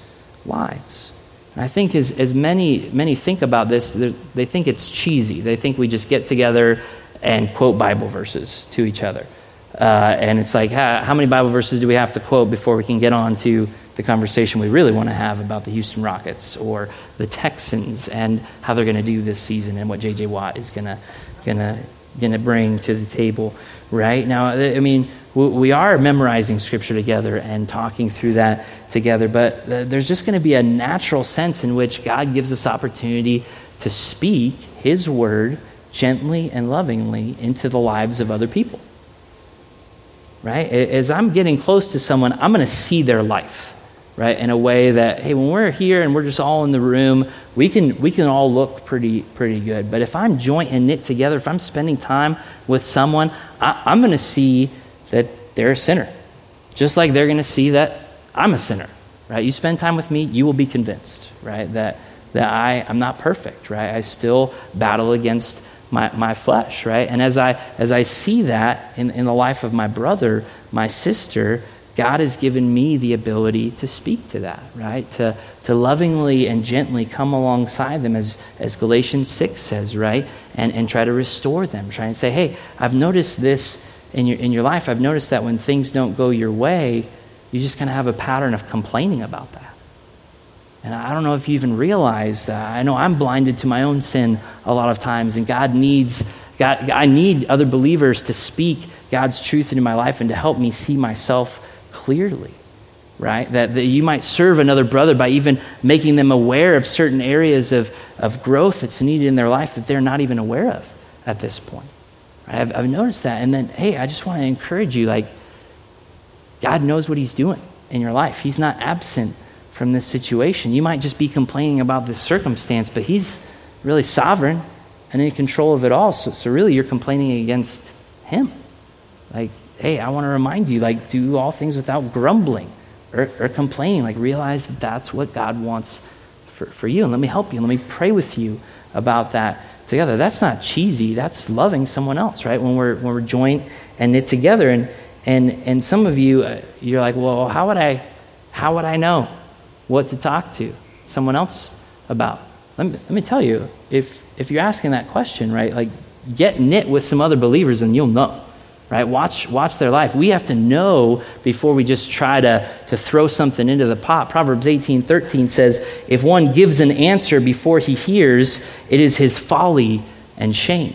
lives. And I think as, as many, many think about this, they think it's cheesy. They think we just get together and quote Bible verses to each other. Uh, and it's like, how, how, many Bible verses do we have to quote before we can get on to the conversation we really want to have about the Houston Rockets or the Texans and how they're going to do this season and what J.J. Watt is going to going to going to bring to the table, right? Now, I mean, we are memorizing scripture together and talking through that together, but there's just going to be a natural sense in which God gives us opportunity to speak his word gently and lovingly into the lives of other people. Right? As I'm getting close to someone, I'm going to see their life right? In a way that, hey, when we're here and we're just all in the room, we can, we can all look pretty, pretty good. But if I'm joint and knit together, if I'm spending time with someone, I, I'm going to see that they're a sinner. Just like they're going to see that I'm a sinner, right? You spend time with me, you will be convinced, right? That, that I, I'm not perfect, right? I still battle against my, my flesh, right? And as I, as I see that in, in the life of my brother, my sister, God has given me the ability to speak to that, right? To, to lovingly and gently come alongside them, as, as Galatians 6 says, right? And, and try to restore them. Try and say, hey, I've noticed this in your, in your life. I've noticed that when things don't go your way, you just kind of have a pattern of complaining about that. And I don't know if you even realize that. I know I'm blinded to my own sin a lot of times, and God needs, God, I need other believers to speak God's truth into my life and to help me see myself clearly, right? That, that you might serve another brother by even making them aware of certain areas of, of growth that's needed in their life that they're not even aware of at this point. Right? I've, I've noticed that. And then, hey, I just want to encourage you like, God knows what He's doing in your life. He's not absent from this situation. You might just be complaining about this circumstance, but He's really sovereign and in control of it all. So, so really, you're complaining against Him. Like, hey, I want to remind you, like, do all things without grumbling or, or complaining. Like, realize that that's what God wants for, for you. And let me help you. Let me pray with you about that together. That's not cheesy. That's loving someone else, right? When we're, when we're joint and knit together. And, and, and some of you, uh, you're like, well, how would I, how would I know what to talk to someone else about? Let me, let me tell you, if, if you're asking that question, right, like, get knit with some other believers and you'll know right? Watch, watch their life. We have to know before we just try to, to throw something into the pot. Proverbs 18 13 says, If one gives an answer before he hears, it is his folly and shame,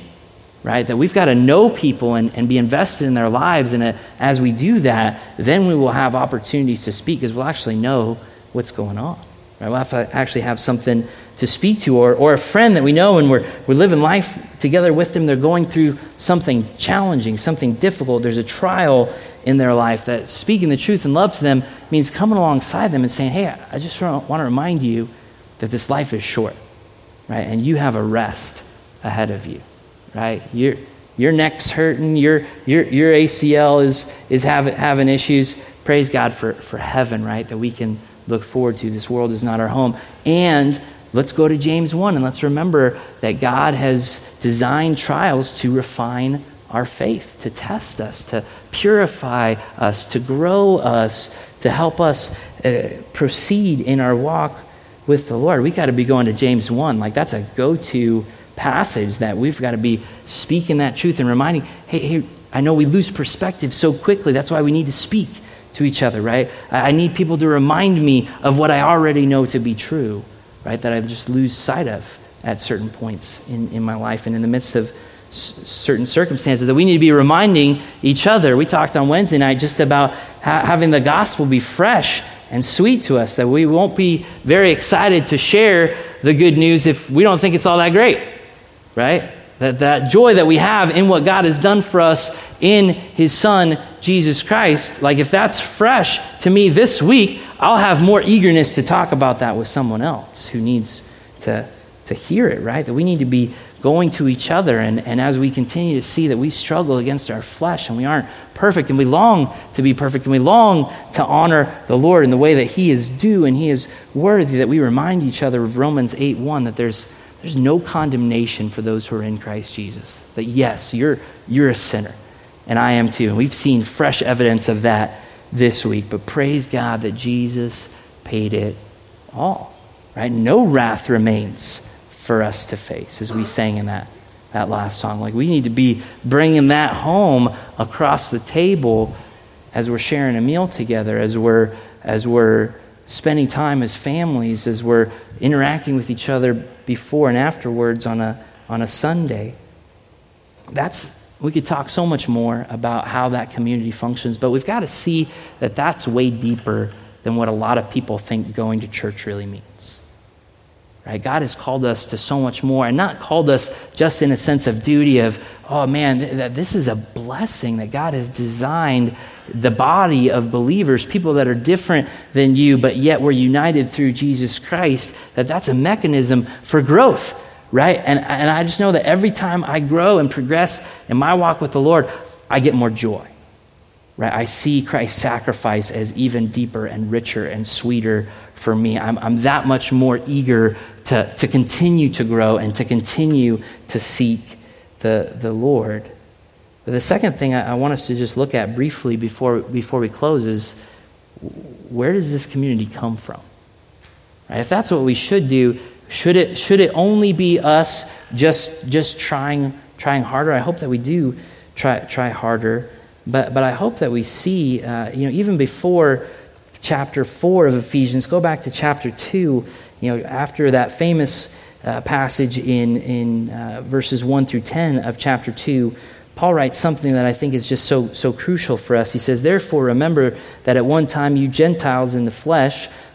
right? That we've got to know people and, and be invested in their lives. And uh, as we do that, then we will have opportunities to speak because we'll actually know what's going on. Right? We'll have to actually have something to speak to, or, or a friend that we know and we're, we're living life together with them. They're going through something challenging, something difficult. There's a trial in their life that speaking the truth and love to them means coming alongside them and saying, Hey, I just want to remind you that this life is short, right? And you have a rest ahead of you, right? Your, your neck's hurting, your, your, your ACL is, is having, having issues. Praise God for, for heaven, right? That we can look forward to. This world is not our home. And let's go to James 1 and let's remember that God has designed trials to refine our faith, to test us, to purify us, to grow us, to help us uh, proceed in our walk with the Lord. We got to be going to James 1. Like that's a go to passage that we've got to be speaking that truth and reminding, hey, hey, I know we lose perspective so quickly. That's why we need to speak to each other, right? I need people to remind me of what I already know to be true, right? That I just lose sight of at certain points in, in my life and in the midst of s- certain circumstances that we need to be reminding each other. We talked on Wednesday night just about ha- having the gospel be fresh and sweet to us, that we won't be very excited to share the good news if we don't think it's all that great, right? That, that joy that we have in what God has done for us in His Son, Jesus Christ, like if that's fresh to me this week, I'll have more eagerness to talk about that with someone else who needs to, to hear it, right? That we need to be going to each other. And, and as we continue to see that we struggle against our flesh and we aren't perfect and we long to be perfect and we long to honor the Lord in the way that He is due and He is worthy, that we remind each other of Romans 8 1 that there's there's no condemnation for those who are in Christ Jesus. That yes, you're, you're a sinner, and I am too. We've seen fresh evidence of that this week. But praise God that Jesus paid it all. Right? No wrath remains for us to face, as we sang in that, that last song. Like we need to be bringing that home across the table as we're sharing a meal together, as we're as we're spending time as families, as we're interacting with each other before and afterwards on a, on a Sunday. That's, we could talk so much more about how that community functions, but we've got to see that that's way deeper than what a lot of people think going to church really means. Right? God has called us to so much more, and not called us just in a sense of duty of, oh man, th- this is a blessing that God has designed the body of believers, people that are different than you, but yet we're united through Jesus Christ, that that's a mechanism for growth, right? And, and I just know that every time I grow and progress in my walk with the Lord, I get more joy, right? I see Christ's sacrifice as even deeper and richer and sweeter for me. I'm, I'm that much more eager to, to continue to grow and to continue to seek the, the Lord. The second thing I, I want us to just look at briefly before, before we close is where does this community come from? Right? If that's what we should do, should it, should it only be us just, just trying, trying harder? I hope that we do try, try harder. But, but I hope that we see, uh, you know, even before chapter 4 of Ephesians, go back to chapter 2, you know, after that famous uh, passage in, in uh, verses 1 through 10 of chapter 2, Paul writes something that I think is just so, so crucial for us. He says, Therefore, remember that at one time you Gentiles in the flesh,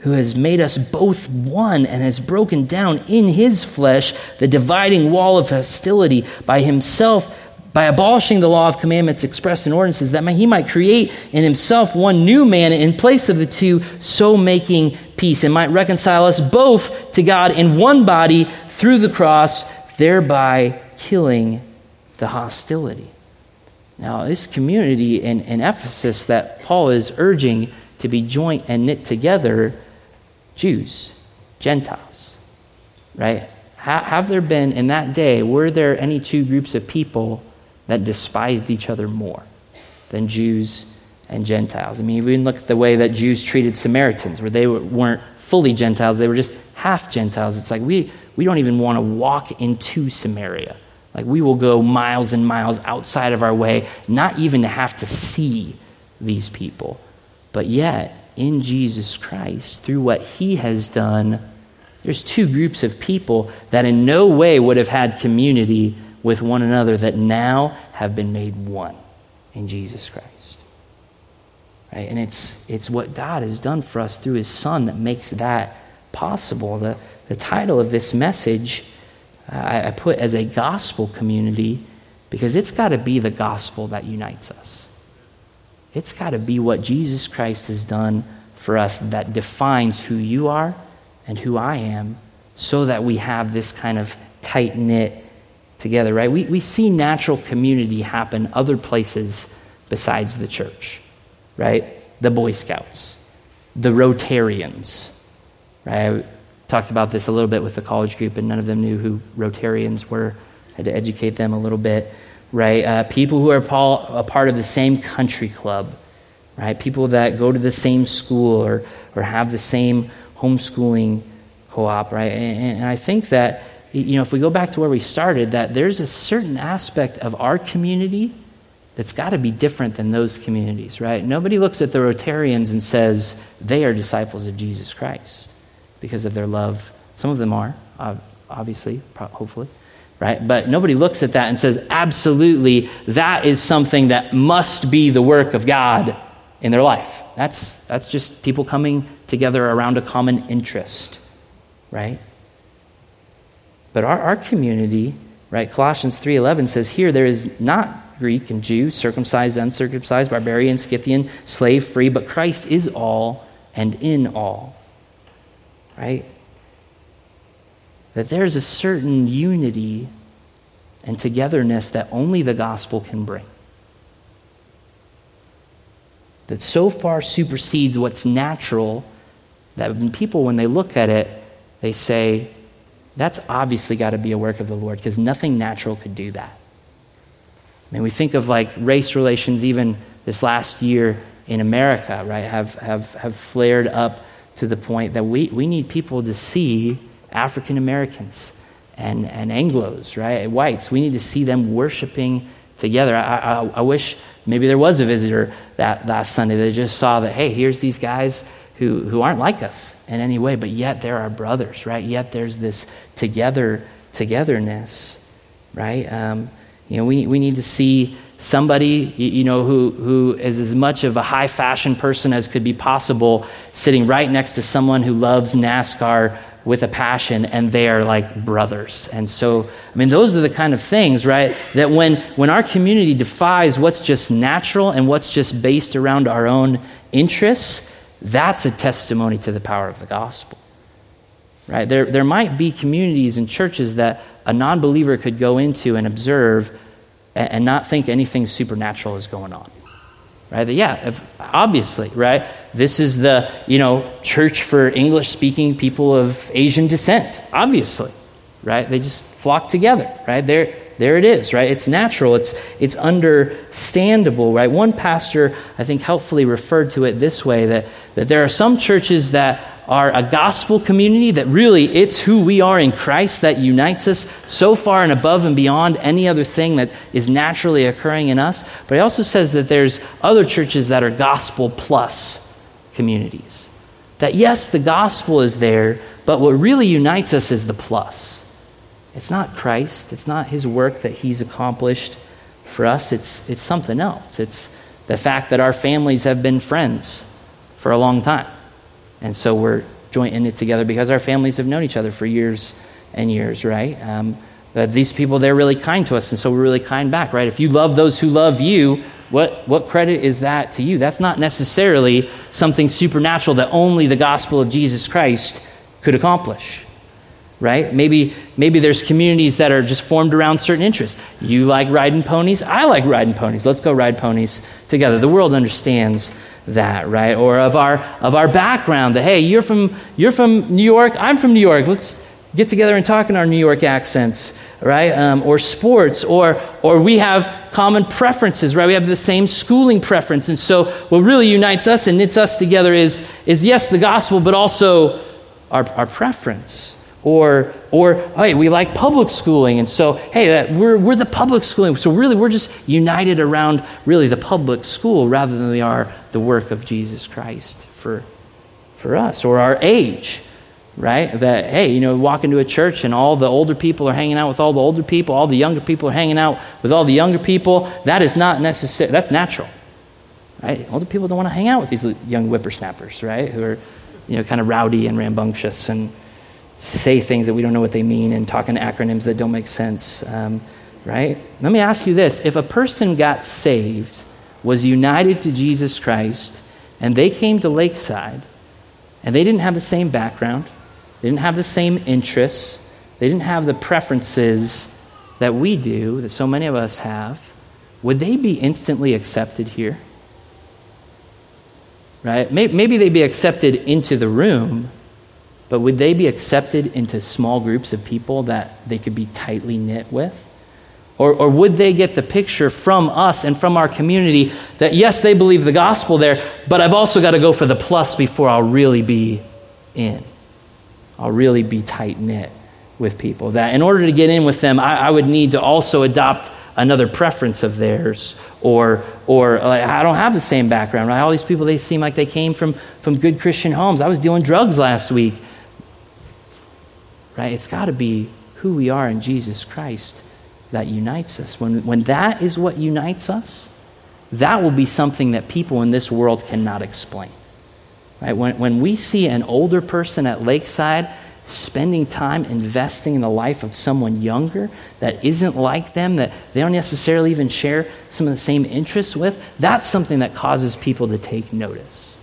who has made us both one and has broken down in his flesh the dividing wall of hostility by himself by abolishing the law of commandments expressed in ordinances that he might create in himself one new man in place of the two so making peace and might reconcile us both to god in one body through the cross thereby killing the hostility. Now, this community in, in Ephesus that Paul is urging to be joint and knit together, Jews, Gentiles, right? have there been, in that day, were there any two groups of people that despised each other more than Jews and Gentiles? I mean, even look at the way that Jews treated Samaritans, where they weren't fully Gentiles, they were just half Gentiles. It's like we, we don't even want to walk into Samaria. Like we will go miles and miles outside of our way, not even to have to see these people. But yet, in Jesus Christ, through what he has done, there's two groups of people that in no way would have had community with one another that now have been made one in Jesus Christ. Right? And it's, it's what God has done for us through his Son that makes that possible. The, the title of this message I, I put as a gospel community because it's got to be the gospel that unites us. It's got to be what Jesus Christ has done for us that defines who you are and who I am so that we have this kind of tight knit together, right? We, we see natural community happen other places besides the church, right? The Boy Scouts, the Rotarians, right? I talked about this a little bit with the college group, and none of them knew who Rotarians were. I had to educate them a little bit, right? Uh, people who are a part of the same country club, right? People that go to the same school or, or have the same homeschooling co-op, right? And, and I think that you know if we go back to where we started, that there's a certain aspect of our community that's got to be different than those communities, right? Nobody looks at the Rotarians and says they are disciples of Jesus Christ because of their love. Some of them are, obviously, hopefully, right? But nobody looks at that and says, absolutely, that is something that must be the work of God in their life. That's, that's just people coming together around a common interest, right? But our, our community, right, Colossians 3.11 says here, there is not Greek and Jew, circumcised, uncircumcised, barbarian, Scythian, slave, free, but Christ is all and in all, right? That there's a certain unity and togetherness that only the gospel can bring that so far supersedes what's natural that people, when they look at it, they say, that's obviously got to be a work of the Lord because nothing natural could do that. I mean, we think of like race relations, even this last year in America, right, have, have, have flared up to the point that we, we need people to see African Americans and, and Anglos, right, whites. We need to see them worshiping together. I, I, I wish maybe there was a visitor that last Sunday that just saw that, hey, here's these guys who, who aren't like us in any way, but yet they're our brothers, right? Yet there's this together togetherness, right? Um, you know, we, we need to see somebody, you know, who, who is as much of a high fashion person as could be possible, sitting right next to someone who loves NASCAR with a passion and they are like brothers. And so, I mean, those are the kind of things, right? That when, when our community defies what's just natural and what's just based around our own interests, that's a testimony to the power of the gospel. Right? There, there might be communities and churches that a non believer could go into and observe and, and not think anything supernatural is going on right? Yeah, if, obviously, right? This is the, you know, church for English speaking people of Asian descent, obviously, right? They just flock together, right? There, there it is, right? It's natural, it's, it's understandable, right? One pastor, I think, helpfully referred to it this way that, that there are some churches that are a gospel community that really it's who we are in Christ that unites us so far and above and beyond any other thing that is naturally occurring in us. But he also says that there's other churches that are gospel plus communities. That yes, the gospel is there, but what really unites us is the plus. It's not Christ, it's not his work that he's accomplished for us, it's, it's something else. It's the fact that our families have been friends for a long time and so we're joint in it together because our families have known each other for years and years, right? Um, that these people, they're really kind to us, and so we're really kind back, right? If you love those who love you, what, what credit is that to you? That's not necessarily something supernatural that only the gospel of Jesus Christ could accomplish, right? Maybe, maybe there's communities that are just formed around certain interests. You like riding ponies, I like riding ponies. Let's go ride ponies together. The world understands that, right? Or of our, of our background, that, hey, you're from, you're from New York, I'm from New York. Let's get together and talk in our New York accents, right? Um, or sports, or, or we have common preferences, right? We have the same schooling preference. And so what really unites us and knits us together is, is yes, the gospel, but also our, our preference. Or, or hey, we like public schooling, and so, hey, we're, we're the public schooling. So, really, we're just united around really the public school rather than we are the work of Jesus Christ for, for us. Or our age, right? That, hey, you know, walk into a church and all the older people are hanging out with all the older people, all the younger people are hanging out with all the younger people. That is not necessary, that's natural, right? Older people don't want to hang out with these young whippersnappers, right? Who are, you know, kind of rowdy and rambunctious and say things that we don't know what they mean and talk in acronyms that don't make sense, um, right? Let me ask you this if a person got saved, was united to Jesus Christ, and they came to Lakeside, and they didn't have the same background, they didn't have the same interests, they didn't have the preferences that we do, that so many of us have, would they be instantly accepted here? Right? Maybe they'd be accepted into the room, but would they be accepted into small groups of people that they could be tightly knit with? Or, or would they get the picture from us and from our community that, yes, they believe the gospel there, but I've also got to go for the plus before I'll really be in? I'll really be tight knit with people. That in order to get in with them, I, I, would need to also adopt another preference of theirs. Or, or like, I don't have the same background. Right? All these people, they seem like they came from, from good Christian homes. I was dealing drugs last week right? It's got to be who we are in Jesus Christ that unites us. When, when that is what unites us, that will be something that people in this world cannot explain. Right? When, when we see an older person at Lakeside spending time investing in the life of someone younger that isn't like them, that they don't necessarily even share some of the same interests with, that's something that causes people to take notice.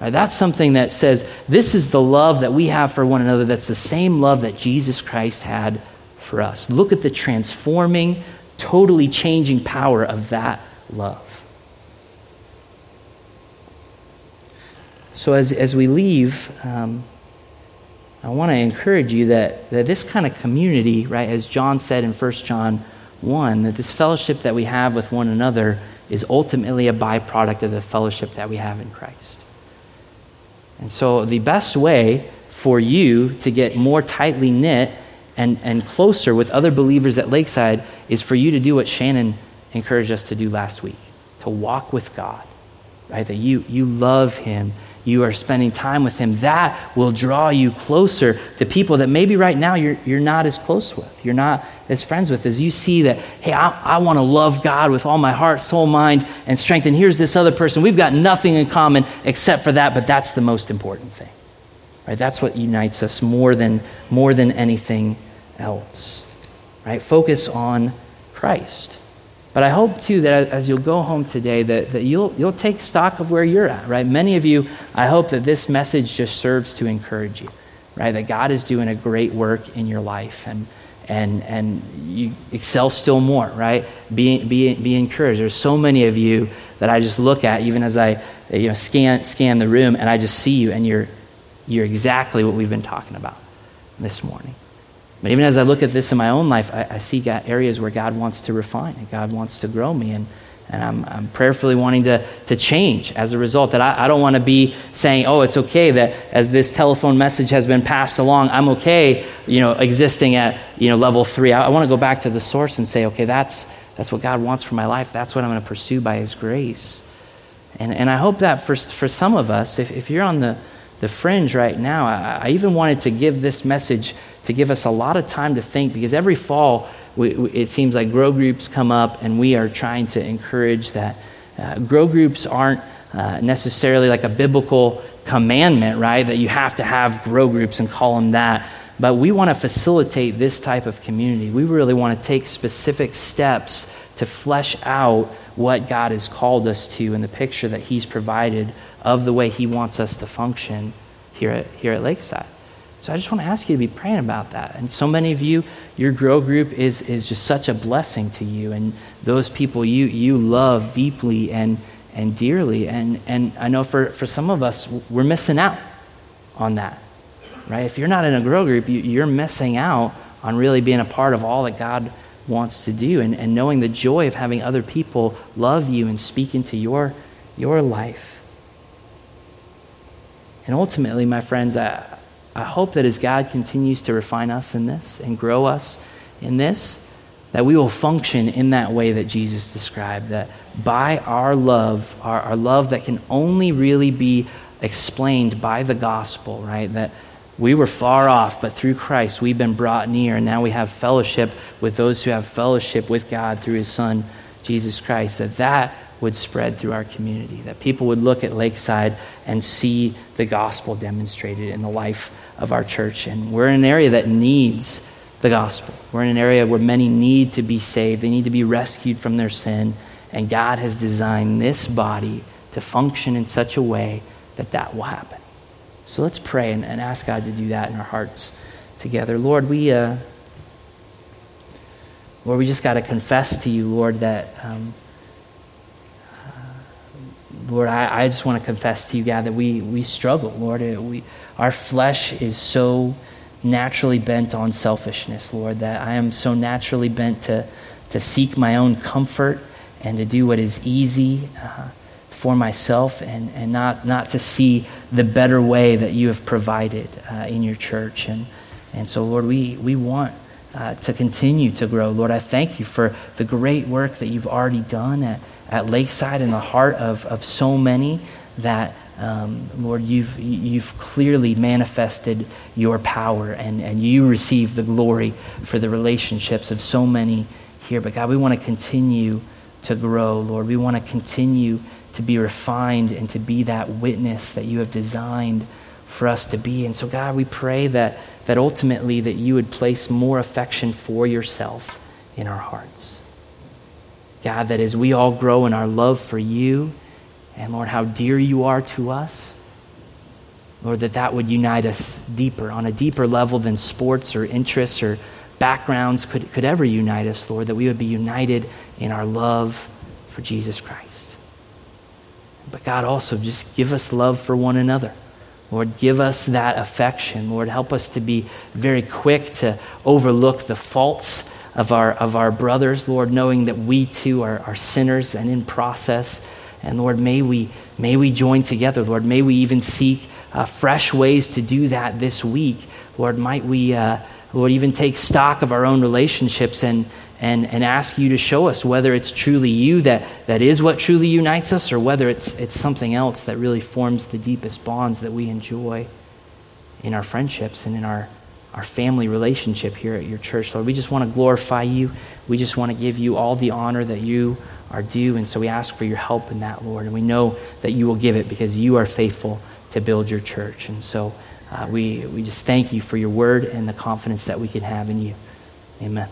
Right, that's something that says this is the love that we have for one another. That's the same love that Jesus Christ had for us. Look at the transforming, totally changing power of that love. So, as, as we leave, um, I want to encourage you that, that this kind of community, right, as John said in 1 John 1, that this fellowship that we have with one another is ultimately a byproduct of the fellowship that we have in Christ. And so, the best way for you to get more tightly knit and, and closer with other believers at Lakeside is for you to do what Shannon encouraged us to do last week to walk with God, right? That you, you love Him, you are spending time with Him. That will draw you closer to people that maybe right now you're, you're not as close with, you're not as friends with, as you see that, hey, I, I want to love God with all my heart, soul, mind, and strength. And here's this other person. We've got nothing in common except for that, but that's the most important thing. Right? That's what unites us more than, more than anything else. Right? Focus on Christ. But I hope too that as you'll go home today, that, that you'll, you'll take stock of where you're at, right? Many of you, I hope that this message just serves to encourage you, right? That God is doing a great work in your life and, and, and you excel still more, right? Be, be, be encouraged. There's so many of you that I just look at, even as I you know, scan, scan the room, and I just see you, and you're, you're exactly what we've been talking about this morning. But even as I look at this in my own life, I, I see areas where God wants to refine and God wants to grow me. And, and I'm, I'm prayerfully wanting to, to change as a result. That I, I don't want to be saying, oh, it's okay that as this telephone message has been passed along, I'm okay, you know, existing at, you know, level three. I, I want to go back to the source and say, okay, that's, that's what God wants for my life. That's what I'm going to pursue by His grace. And, and I hope that for, for some of us, if, if you're on the, the fringe right now, I, I even wanted to give this message to give us a lot of time to think because every fall we, we, it seems like grow groups come up and we are trying to encourage that. Uh, grow groups aren't uh, necessarily like a biblical commandment, right? That you have to have grow groups and call them that. But we want to facilitate this type of community. We really want to take specific steps to flesh out what God has called us to in the picture that He's provided of the way He wants us to function here at, here at Lakeside. So I just want to ask you to be praying about that. And so many of you, your grow group is, is just such a blessing to you. And those people you, you love deeply and, and dearly. And, and I know for, for some of us, we're missing out on that, right? If you're not in a grow group, you, you're missing out on really being a part of all that God wants to do and, and knowing the joy of having other people love you and speak into your, your life. And ultimately, my friends, I, I hope that as God continues to refine us in this and grow us in this, that we will function in that way that Jesus described, that by our love, our, our love that can only really be explained by the gospel, right? That we were far off, but through Christ we've been brought near, and now we have fellowship with those who have fellowship with God through his Son, Jesus Christ. That that would spread through our community, that people would look at Lakeside and see the gospel demonstrated in the life of our church. And we're in an area that needs the gospel. We're in an area where many need to be saved, they need to be rescued from their sin. And God has designed this body to function in such a way that that will happen. So let's pray and, and ask God to do that in our hearts together. Lord, we. Uh, Lord, we just got to confess to you, Lord, that um, Lord, I, I just want to confess to you, God, that we, we struggle, Lord. We, our flesh is so naturally bent on selfishness, Lord, that I am so naturally bent to, to seek my own comfort and to do what is easy uh, for myself and, and not, not to see the better way that you have provided uh, in your church. And, and so, Lord, we, we want uh, to continue to grow. Lord, I thank you for the great work that you've already done at, at Lakeside in the heart of, of so many that, um, Lord, you've, you've clearly manifested your power and, and you receive the glory for the relationships of so many here. But God, we want to continue to grow, Lord. We want to continue to be refined and to be that witness that you have designed for us to be. And so, God, we pray that, that ultimately that you would place more affection for yourself in our hearts. God, that as we all grow in our love for you, and Lord, how dear you are to us, Lord, that that would unite us deeper, on a deeper level than sports or interests or backgrounds could, could ever unite us, Lord, that we would be united in our love for Jesus Christ. But God, also just give us love for one another. Lord, give us that affection. Lord, help us to be very quick to overlook the faults of our, of our brothers, Lord, knowing that we too are, are sinners and in process. And Lord, may we, may we join together. Lord, may we even seek uh, fresh ways to do that this week. Lord, might we, uh, Lord, even take stock of our own relationships and, and, and ask you to show us whether it's truly you that, that is what truly unites us or whether it's, it's something else that really forms the deepest bonds that we enjoy in our friendships and in our our family relationship here at your church, Lord. We just want to glorify you. We just want to give you all the honor that you are due. And so we ask for your help in that, Lord. And we know that you will give it because you are faithful to build your church. And so uh, we, we just thank you for your word and the confidence that we can have in you. Amen.